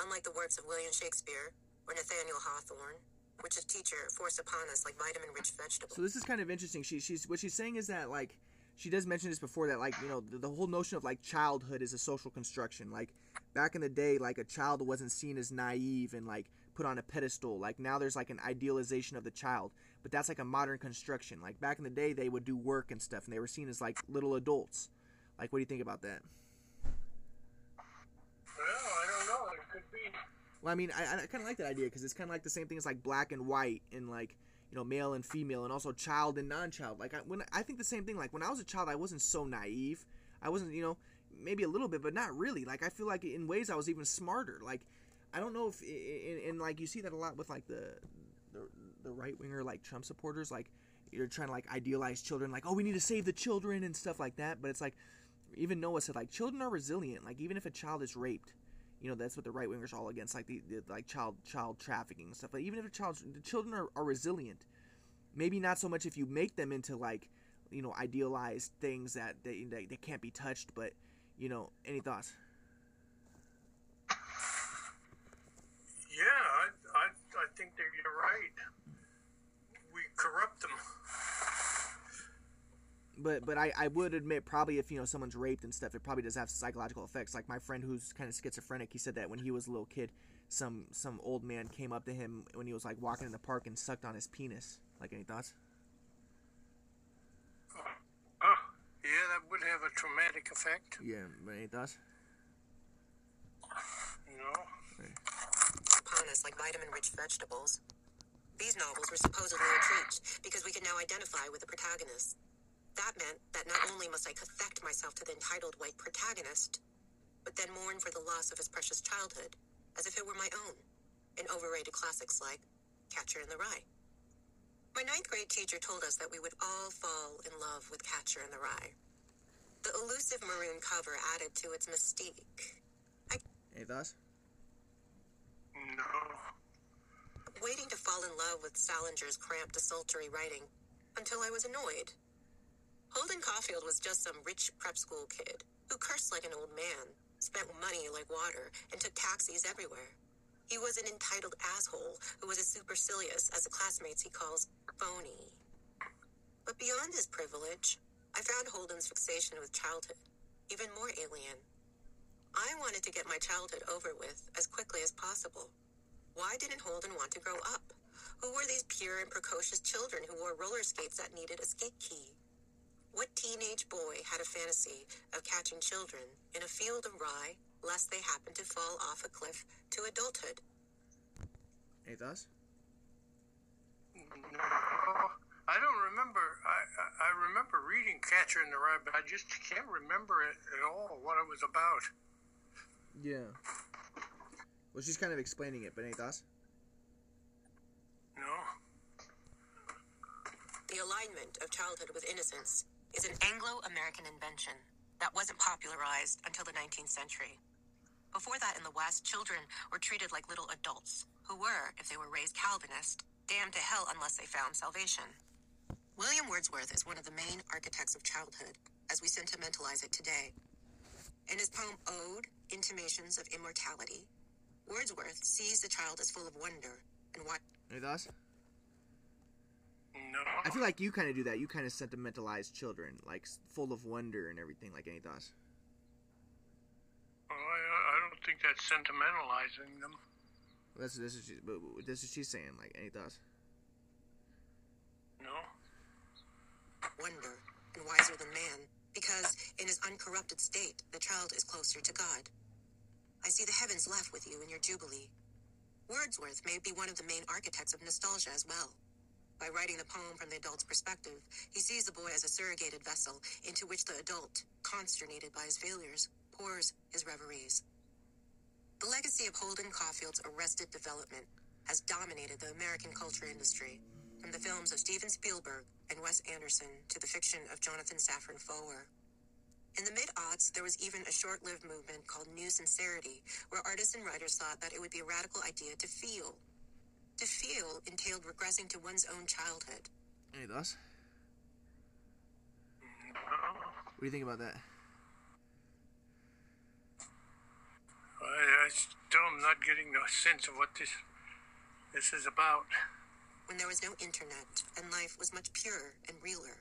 Unlike the works of William Shakespeare or Nathaniel Hawthorne, which a teacher forced upon us like vitamin rich vegetables. So this is kind of interesting. She she's what she's saying is that like she does mention this before that like you know the, the whole notion of like childhood is a social construction. Like back in the day, like a child wasn't seen as naive and like put on a pedestal. Like now there's like an idealization of the child, but that's like a modern construction. Like back in the day, they would do work and stuff, and they were seen as like little adults. Like what do you think about that? Well, I don't know. It could be. Well, I mean, I, I kind of like that idea because it's kind of like the same thing as like black and white and like you know male and female and also child and non-child. Like I, when I think the same thing. Like when I was a child, I wasn't so naive. I wasn't, you know, maybe a little bit, but not really. Like I feel like in ways I was even smarter. Like I don't know if and, like you see that a lot with like the the, the right winger like Trump supporters. Like you're trying to like idealize children. Like oh, we need to save the children and stuff like that. But it's like even Noah said like children are resilient. Like even if a child is raped you know that's what the right wingers all against, like the, the like child child trafficking and stuff. But even if a child, the children are, are resilient. Maybe not so much if you make them into like you know idealized things that they they, they can't be touched. But you know, any thoughts? Yeah, I, I, I think that you're right. We corrupt them. But but I, I would admit probably if you know someone's raped and stuff, it probably does have psychological effects. Like my friend who's kind of schizophrenic, he said that when he was a little kid, some some old man came up to him when he was like walking in the park and sucked on his penis. Like any thoughts? Oh, oh yeah, that would have a traumatic effect. Yeah, but any thoughts? You know. upon like vitamin rich vegetables. These novels were supposedly a treat because we could now identify with the protagonists. That meant that not only must I cathect myself to the entitled white protagonist, but then mourn for the loss of his precious childhood, as if it were my own, in overrated classics like Catcher in the Rye. My ninth grade teacher told us that we would all fall in love with Catcher in the Rye. The elusive maroon cover added to its mystique. I... Any thoughts? No. waiting to fall in love with Salinger's cramped, desultory writing until I was annoyed. Holden Caulfield was just some rich prep school kid who cursed like an old man, spent money like water, and took taxis everywhere. He was an entitled asshole who was as supercilious as the classmates he calls phony. But beyond his privilege, I found Holden's fixation with childhood even more alien. I wanted to get my childhood over with as quickly as possible. Why didn't Holden want to grow up? Who were these pure and precocious children who wore roller skates that needed a skate key? What teenage boy had a fantasy of catching children in a field of rye lest they happen to fall off a cliff to adulthood? Any thoughts? No. I don't remember. I, I, I remember reading Catcher in the Rye, but I just can't remember it at all what it was about. Yeah. Well, she's kind of explaining it, but any thoughts? No. The alignment of childhood with innocence is an Anglo American invention that wasn't popularized until the 19th century. Before that, in the West, children were treated like little adults, who were, if they were raised Calvinist, damned to hell unless they found salvation. William Wordsworth is one of the main architects of childhood, as we sentimentalize it today. In his poem Ode, Intimations of Immortality, Wordsworth sees the child as full of wonder and what thoughts? No. I feel like you kind of do that. You kind of sentimentalize children, like full of wonder and everything. Like any thoughts? Well, I, I don't think that's sentimentalizing them. That's this is she, but but this is she's saying. Like any thoughts? No. wonder and wiser than man, because in his uncorrupted state, the child is closer to God. I see the heavens laugh with you in your jubilee. Wordsworth may be one of the main architects of nostalgia as well. By writing the poem from the adult's perspective, he sees the boy as a surrogated vessel into which the adult, consternated by his failures, pours his reveries. The legacy of Holden Caulfield's Arrested Development has dominated the American culture industry, from the films of Steven Spielberg and Wes Anderson to the fiction of Jonathan Safran Foer. In the mid aughts, there was even a short lived movement called New Sincerity, where artists and writers thought that it would be a radical idea to feel. To feel entailed regressing to one's own childhood. Any thoughts? No. What do you think about that? I, I still am not getting the sense of what this this is about. when there was no internet and life was much purer and realer.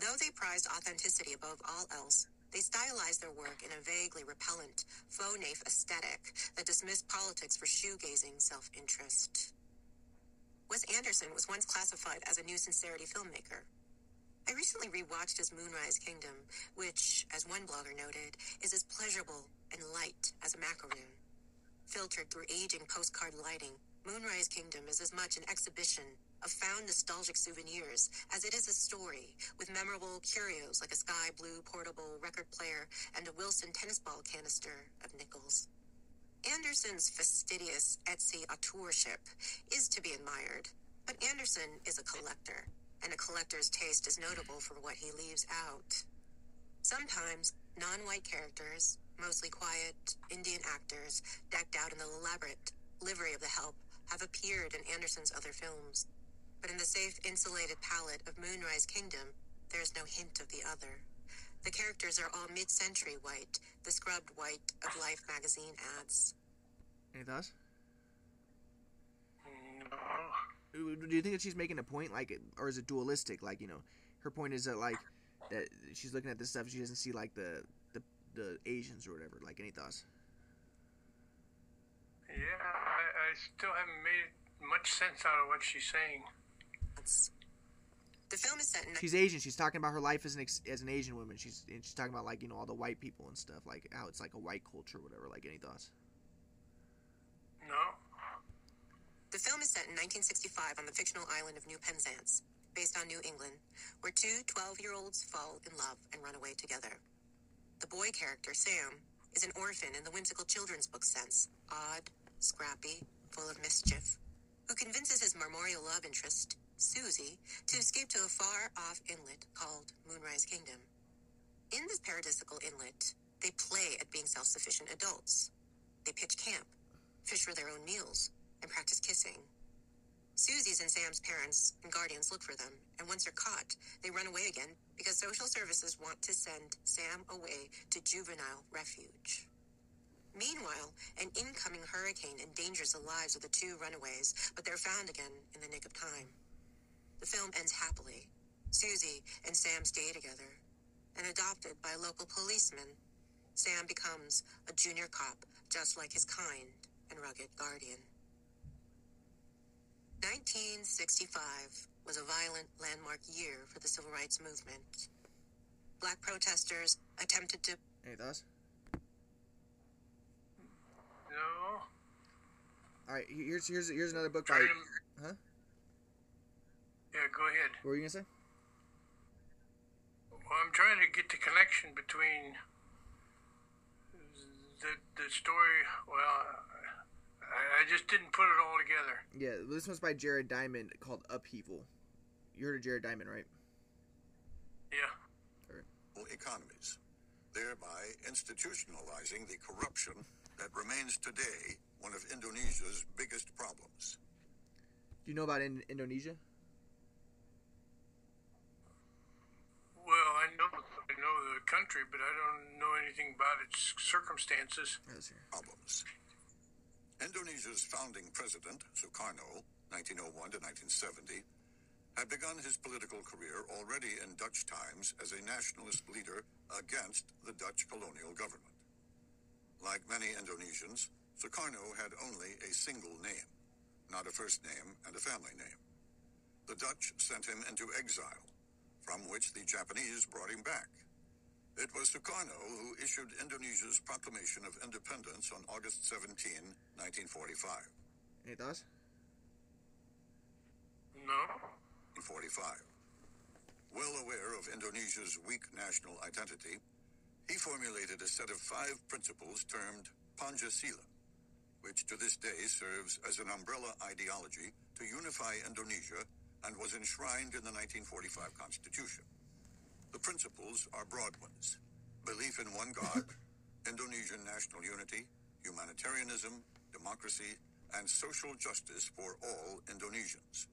Though they prized authenticity above all else, they stylized their work in a vaguely repellent, faux naif aesthetic that dismissed politics for shoegazing self interest. Wes Anderson was once classified as a new sincerity filmmaker. I recently rewatched his Moonrise Kingdom, which, as one blogger noted, is as pleasurable and light as a macaroon. Filtered through aging postcard lighting, Moonrise Kingdom is as much an exhibition of found nostalgic souvenirs as it is a story, with memorable curios like a sky blue portable record player and a Wilson tennis ball canister of nickels. Anderson's fastidious Etsy auteurship is to be admired, but Anderson is a collector, and a collector's taste is notable for what he leaves out. Sometimes non white characters, mostly quiet Indian actors decked out in the elaborate livery of the help, have appeared in Anderson's other films. But in the safe, insulated palette of Moonrise Kingdom, there is no hint of the other. The characters are all mid century white, the scrubbed white of Life magazine ads. Any thoughts? No. Do you think that she's making a point, like, or is it dualistic? Like, you know, her point is that like that she's looking at this stuff, she doesn't see like the the the Asians or whatever. Like, any thoughts? Yeah, I, I still haven't made much sense out of what she's saying. That's- The film is set in She's Asian. She's talking about her life as an ex- as an Asian woman. She's and she's talking about like you know all the white people and stuff, like how it's like a white culture, or whatever. Like, any thoughts? No. The film is set in 1965 on the fictional island of New Penzance, based on New England, where two 12 year olds fall in love and run away together. The boy character, Sam, is an orphan in the whimsical children's book sense, odd, scrappy, full of mischief, who convinces his memorial love interest, Susie, to escape to a far off inlet called Moonrise Kingdom. In this paradisical inlet, they play at being self sufficient adults. They pitch camp, fish for their own meals, and practice kissing. Susie's and Sam's parents and guardians look for them, and once they're caught, they run away again because social services want to send Sam away to juvenile refuge. Meanwhile, an incoming hurricane endangers the lives of the two runaways, but they're found again in the nick of time. The film ends happily. Susie and Sam stay together, and adopted by a local policeman, Sam becomes a junior cop just like his kind and rugged guardian. 1965 was a violent landmark year for the civil rights movement. Black protesters attempted to Hey, thoughts? No. All right, here's here's here's another book by. Trying. Huh? Yeah, go ahead. What were you gonna say? Well, I'm trying to get the connection between the the story. Well, I, I just didn't put it all together. Yeah, this one's by Jared Diamond called Upheaval. You heard of Jared Diamond, right? Yeah. economies, thereby institutionalizing the corruption that remains today one of Indonesia's biggest problems. Do you know about in- Indonesia? Well, I know I know the country, but I don't know anything about its circumstances. Yes, sir. Problems. Indonesia's founding president, Sukarno, 1901 to 1970, had begun his political career already in Dutch times as a nationalist leader against the Dutch colonial government. Like many Indonesians, Sukarno had only a single name, not a first name and a family name. The Dutch sent him into exile, from which the Japanese brought him back. It was Sukarno who issued Indonesia's Proclamation of Independence on August 17, 1945. Any thoughts? No. 1945. Well aware of Indonesia's weak national identity, he formulated a set of five principles termed Pancasila, which to this day serves as an umbrella ideology to unify Indonesia and was enshrined in the 1945 Constitution. The principles are broad ones belief in one God, Indonesian national unity, humanitarianism, democracy, and social justice for all Indonesians.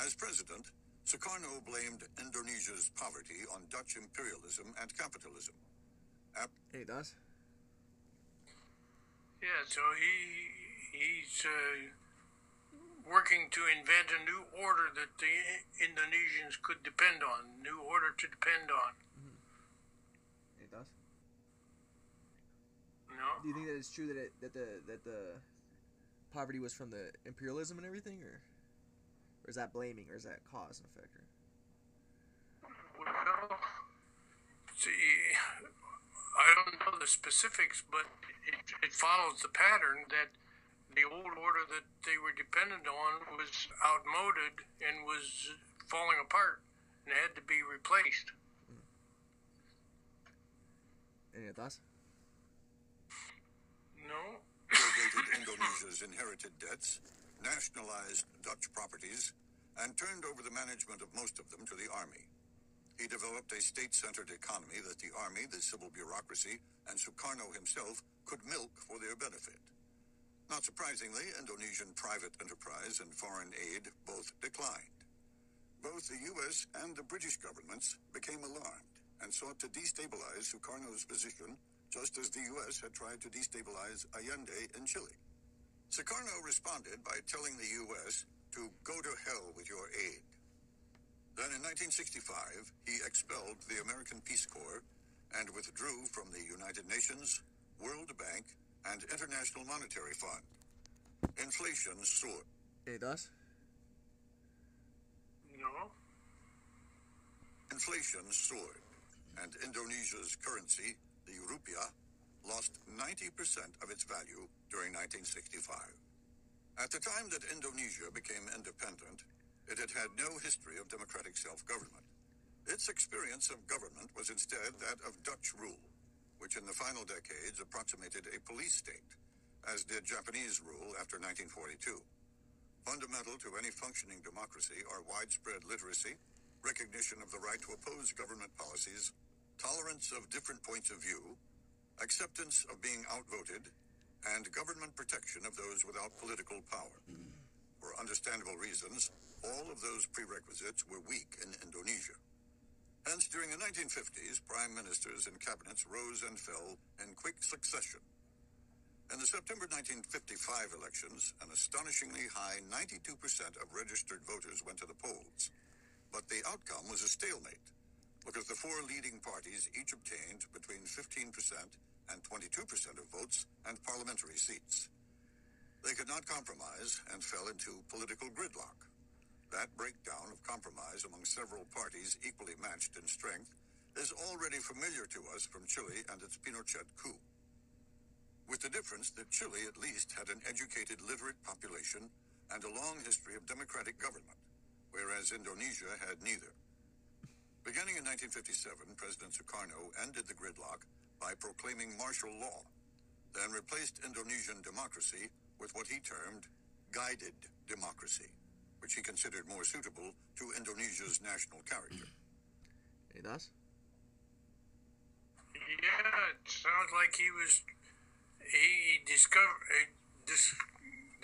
As president, Sukarno blamed Indonesia's poverty on Dutch imperialism and capitalism. Ap- He does. Yeah, so he he's uh, working to invent a new order that the Indonesians could depend on, new order to depend on. Mm-hmm. It does. Know? Do you think that it's true that it, that the that the poverty was from the imperialism and everything, or or is that blaming, or is that cause and effect? Well, see, I don't know the specifics, but it, it follows the pattern that the old order that they were dependent on was outmoded and was falling apart and had to be replaced. Any thoughts? No? irrigated Indonesia's inherited debts, nationalized Dutch properties, and turned over the management of most of them to the army. He developed a state-centered economy that the army, the civil bureaucracy, and Sukarno himself could milk for their benefit. Not surprisingly, Indonesian private enterprise and foreign aid both declined. Both the U.S. and the British governments became alarmed and sought to destabilize Sukarno's position, just as the U.S. had tried to destabilize Allende in Chile. Sukarno responded by telling the U.S. to go to hell with your aid. Then in 1965, he expelled the American Peace Corps and withdrew from the United Nations, World Bank, and International Monetary Fund. Inflation soared. Any thoughts? No? Inflation soared, and Indonesia's currency, the rupiah, lost 90% of its value during 1965. At the time that Indonesia became independent, it had had no history of democratic self-government. Its experience of government was instead that of Dutch rule, which in the final decades approximated a police state, as did Japanese rule after 1942. Fundamental to any functioning democracy are widespread literacy, recognition of the right to oppose government policies, tolerance of different points of view, acceptance of being outvoted, and government protection of those without political power. Hmm. For understandable reasons, all of those prerequisites were weak in Indonesia. Hence, during the 1950s, prime ministers and cabinets rose and fell in quick succession. In the September 1955 elections, an astonishingly high 92% of registered voters went to the polls. But the outcome was a stalemate, because the four leading parties each obtained between 15% and 22% of votes and parliamentary seats. They could not compromise and fell into political gridlock. That breakdown of compromise among several parties equally matched in strength is already familiar to us from Chile and its Pinochet coup. With the difference that Chile at least had an educated, literate population and a long history of democratic government, whereas Indonesia had neither. Beginning in 1957, President Sukarno ended the gridlock by proclaiming martial law, then replaced Indonesian democracy with what he termed guided democracy, which he considered more suitable to Indonesia's national character. He does? Yeah, it sounds like he was. He, he discovered uh, dis,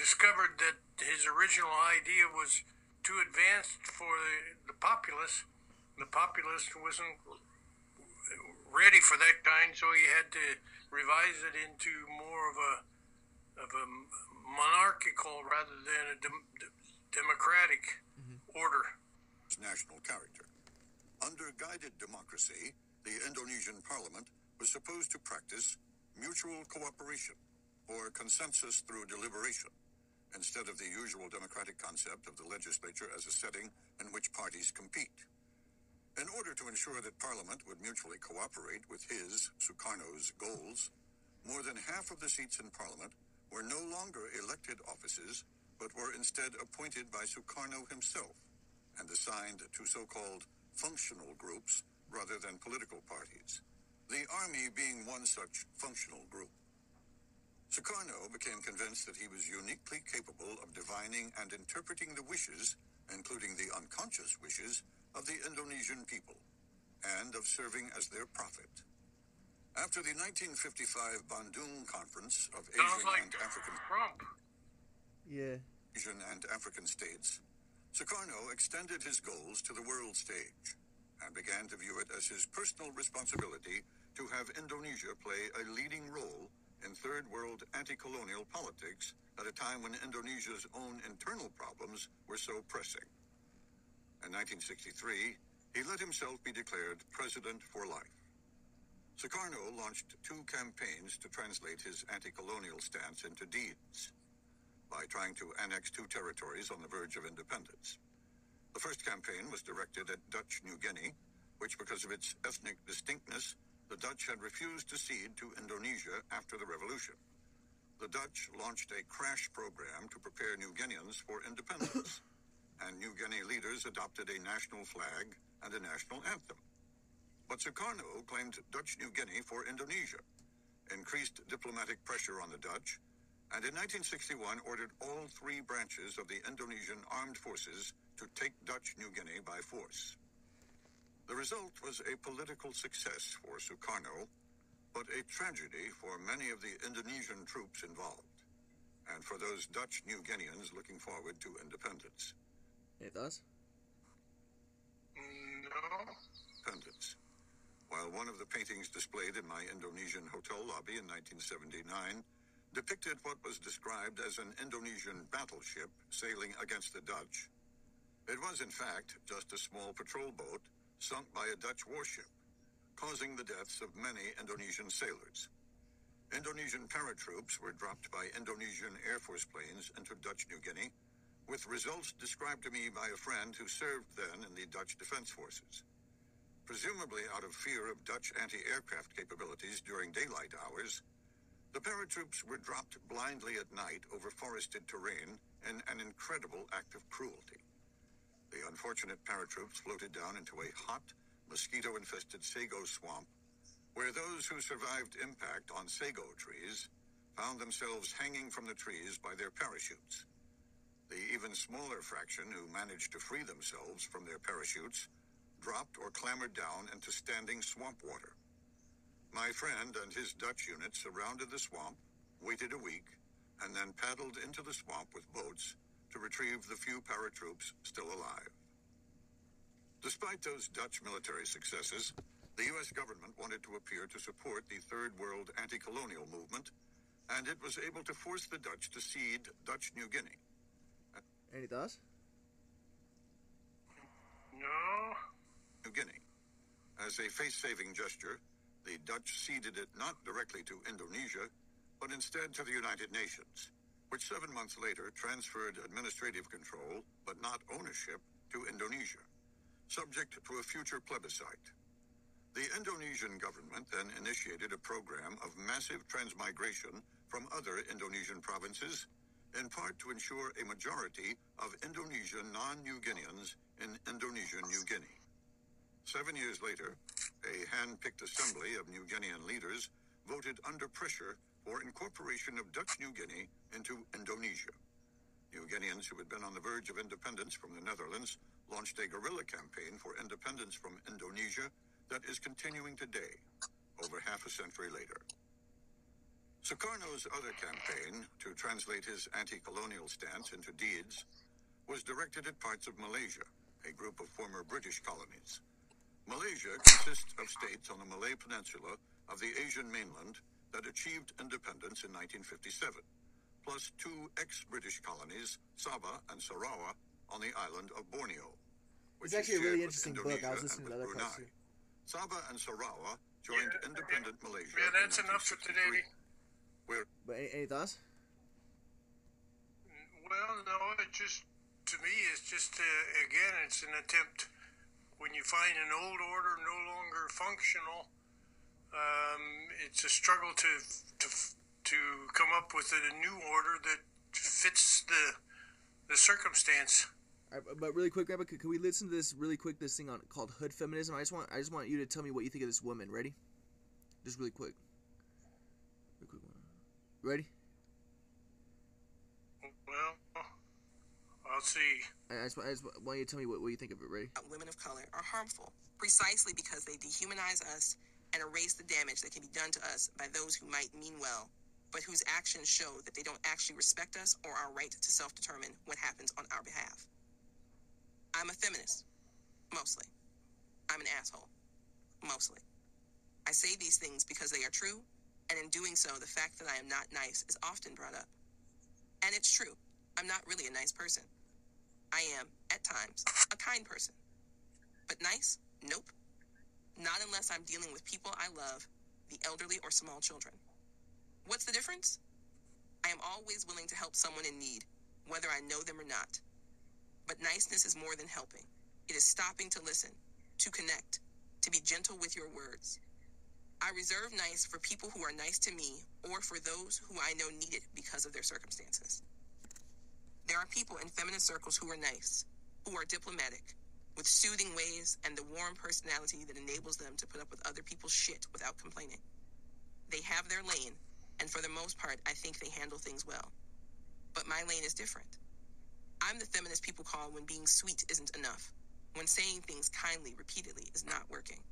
discovered that his original idea was too advanced for the, the populace. The populace wasn't ready for that kind, so he had to revise it into more of a of a monarchical rather than a dem, democratic mm-hmm. order. national character. Under guided democracy, the Indonesian parliament was supposed to practice mutual cooperation or consensus through deliberation, instead of the usual democratic concept of the legislature as a setting in which parties compete. In order to ensure that Parliament would mutually cooperate with his, Sukarno's, goals, more than half of the seats in Parliament were no longer elected offices, but were instead appointed by Sukarno himself and assigned to so-called functional groups rather than political parties, the army being one such functional group. Sukarno became convinced that he was uniquely capable of divining and interpreting the wishes, including the unconscious wishes, of the Indonesian people, and of serving as their prophet. After the 1955 Bandung Conference of Asian like and African Trump. Yeah. Asian and African states, Sukarno extended his goals to the world stage and began to view it as his personal responsibility to have Indonesia play a leading role in third world anti-colonial politics at a time when Indonesia's own internal problems were so pressing. In 1963, he let himself be declared president for life. Sukarno launched two campaigns to translate his anti-colonial stance into deeds by trying to annex two territories on the verge of independence. The first campaign was directed at Dutch New Guinea, which, because of its ethnic distinctness, the Dutch had refused to cede to Indonesia after the revolution. The Dutch launched a crash program to prepare New Guineans for independence, and New Guinea leaders adopted a national flag and a national anthem. But Sukarno claimed Dutch New Guinea for Indonesia, increased diplomatic pressure on the Dutch, and in 1961 ordered all three branches of the Indonesian armed forces to take Dutch New Guinea by force. The result was a political success for Sukarno, but a tragedy for many of the Indonesian troops involved, and for those Dutch New Guineans looking forward to independence. It does. No. Independence. While one of the paintings displayed in my Indonesian hotel lobby in 1979 depicted what was described as an Indonesian battleship sailing against the Dutch, it was in fact just a small patrol boat sunk by a Dutch warship, causing the deaths of many Indonesian sailors. Indonesian paratroops were dropped by Indonesian Air Force planes into Dutch New Guinea, with results described to me by a friend who served then in the Dutch Defense Forces. Presumably out of fear of Dutch anti aircraft capabilities during daylight hours, the paratroops were dropped blindly at night over forested terrain in an incredible act of cruelty. The unfortunate paratroops floated down into a hot, mosquito infested sago swamp, where those who survived impact on sago trees found themselves hanging from the trees by their parachutes. The even smaller fraction who managed to free themselves from their parachutes dropped or clambered down into standing swamp water. My friend and his Dutch unit surrounded the swamp, waited a week, and then paddled into the swamp with boats to retrieve the few paratroops still alive. Despite those Dutch military successes, the U.S. government wanted to appear to support the Third World anti colonial movement, and it was able to force the Dutch to cede Dutch New Guinea. And it does. No. New Guinea. As a face saving gesture, the Dutch ceded it not directly to Indonesia, but instead to the United Nations, which seven months later transferred administrative control, but not ownership, to Indonesia, subject to a future plebiscite. The Indonesian government then initiated a program of massive transmigration from other Indonesian provinces, in part to ensure a majority of Indonesian non New Guineans in Indonesian New Guinea. Seven years later, a hand picked assembly of New Guinean leaders voted under pressure for incorporation of Dutch New Guinea into Indonesia. New Guineans who had been on the verge of independence from the Netherlands launched a guerrilla campaign for independence from Indonesia that is continuing today, over half a century later. Sukarno's other campaign to translate his anti colonial stance into deeds was directed at parts of Malaysia, a group of former British colonies. Malaysia consists of states on the Malay Peninsula of the Asian mainland that achieved independence in 1957, plus two ex British colonies, Sabah and Sarawak, on the island of Borneo. It's which is actually a really shared with interesting book. I was Indonesia listening and to other with parts too. Sabah and Sarawak joined Yeah, independent Malaysia. Yeah, in that's enough for today. Where But any, any thoughts? Well, no, it just, to me, it's just, uh, again, it's an attempt when you find an old order no longer functional. Um, it's a struggle to, to, to come up with a new order that fits the, the circumstance. Right, but- really quick, could, could we listen to this really quick? This thing on called Hood Feminism. I just want I just want you to tell me what you think of this woman. Ready? Just really quick. Real quick. Ready? Well, I'll see. I just, I just want you to tell me what, what you think of it, Ray. women of color are harmful precisely because they dehumanize us and erase the damage that can be done to us by those who might mean well, but whose actions show that they don't actually respect us or our right to self determine what happens on our behalf. I'm a feminist, mostly. I'm an asshole, mostly. I say these things because they are true, and in doing so, the fact that I am not nice is often brought up. And it's true, I'm not really a nice person. I am, at times, a kind person. But nice? Nope. Not unless I'm dealing with people I love, the elderly or small children. What's the difference? I am always willing to help someone in need, whether I know them or not. But niceness is more than helping. It is stopping to listen, to connect, to be gentle with your words. I reserve nice for people who are nice to me or for those who I know need it because of their circumstances. There are people in feminist circles who are nice, who are diplomatic, with soothing ways and the warm personality that enables them to put up with other people's shit without complaining. They have their lane, and for the most part, I think they handle things well. But my lane is different. I'm the feminist people call when being sweet isn't enough, when saying things kindly repeatedly is not working.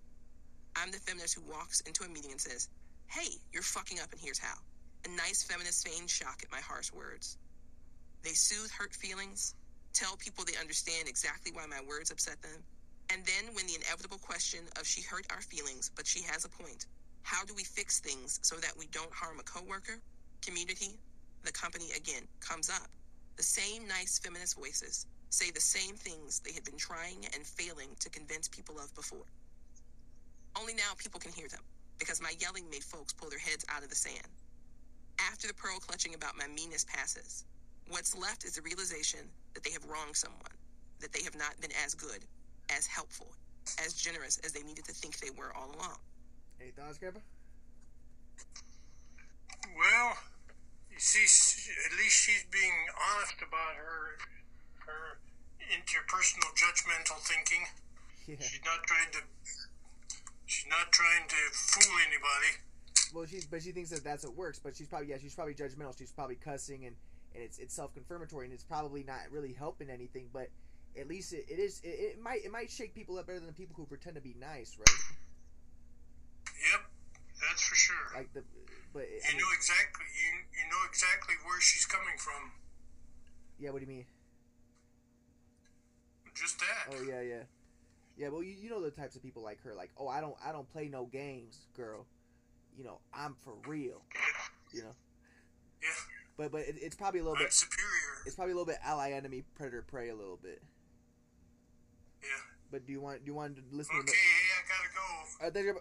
I'm the feminist who walks into a meeting and says, Hey, you're fucking up and here's how. A nice feminist feigns shock at my harsh words. They soothe hurt feelings, tell people they understand exactly why my words upset them, and then when the inevitable question of she hurt our feelings, but she has a point, how do we fix things so that we don't harm a coworker, community, the company again comes up? The same nice feminist voices say the same things they had been trying and failing to convince people of before. Only now people can hear them because my yelling made folks pull their heads out of the sand. After the pearl clutching about my meanness passes, what's left is the realization that they have wronged someone, that they have not been as good, as helpful, as generous as they needed to think they were all along. Any thoughts, Grandpa? Well, you see, at least she's being honest about her her interpersonal judgmental thinking. Yeah. She's not trying to. She's not trying to fool anybody. Well, she's but she thinks that that's what works. But she's probably yeah, she's probably judgmental. She's probably cussing and and it's it's self confirmatory and it's probably not really helping anything. But at least it, it is it, it might it might shake people up better than the people who pretend to be nice, right? Yep, that's for sure. Like the but I you mean, know exactly. You you know exactly where she's coming from. yeah. What do you mean? Just that. Oh yeah, yeah, yeah. Well, you, you know the types of people like her, like oh I don't I don't play no games, girl. You know I'm for real. You know, Yeah, but but it, it's probably a little bit superior. it's probably a little bit ally enemy predator prey a little bit. Yeah. But do you want do you want to listen? Okay, to hey, I gotta go. All right, thank you.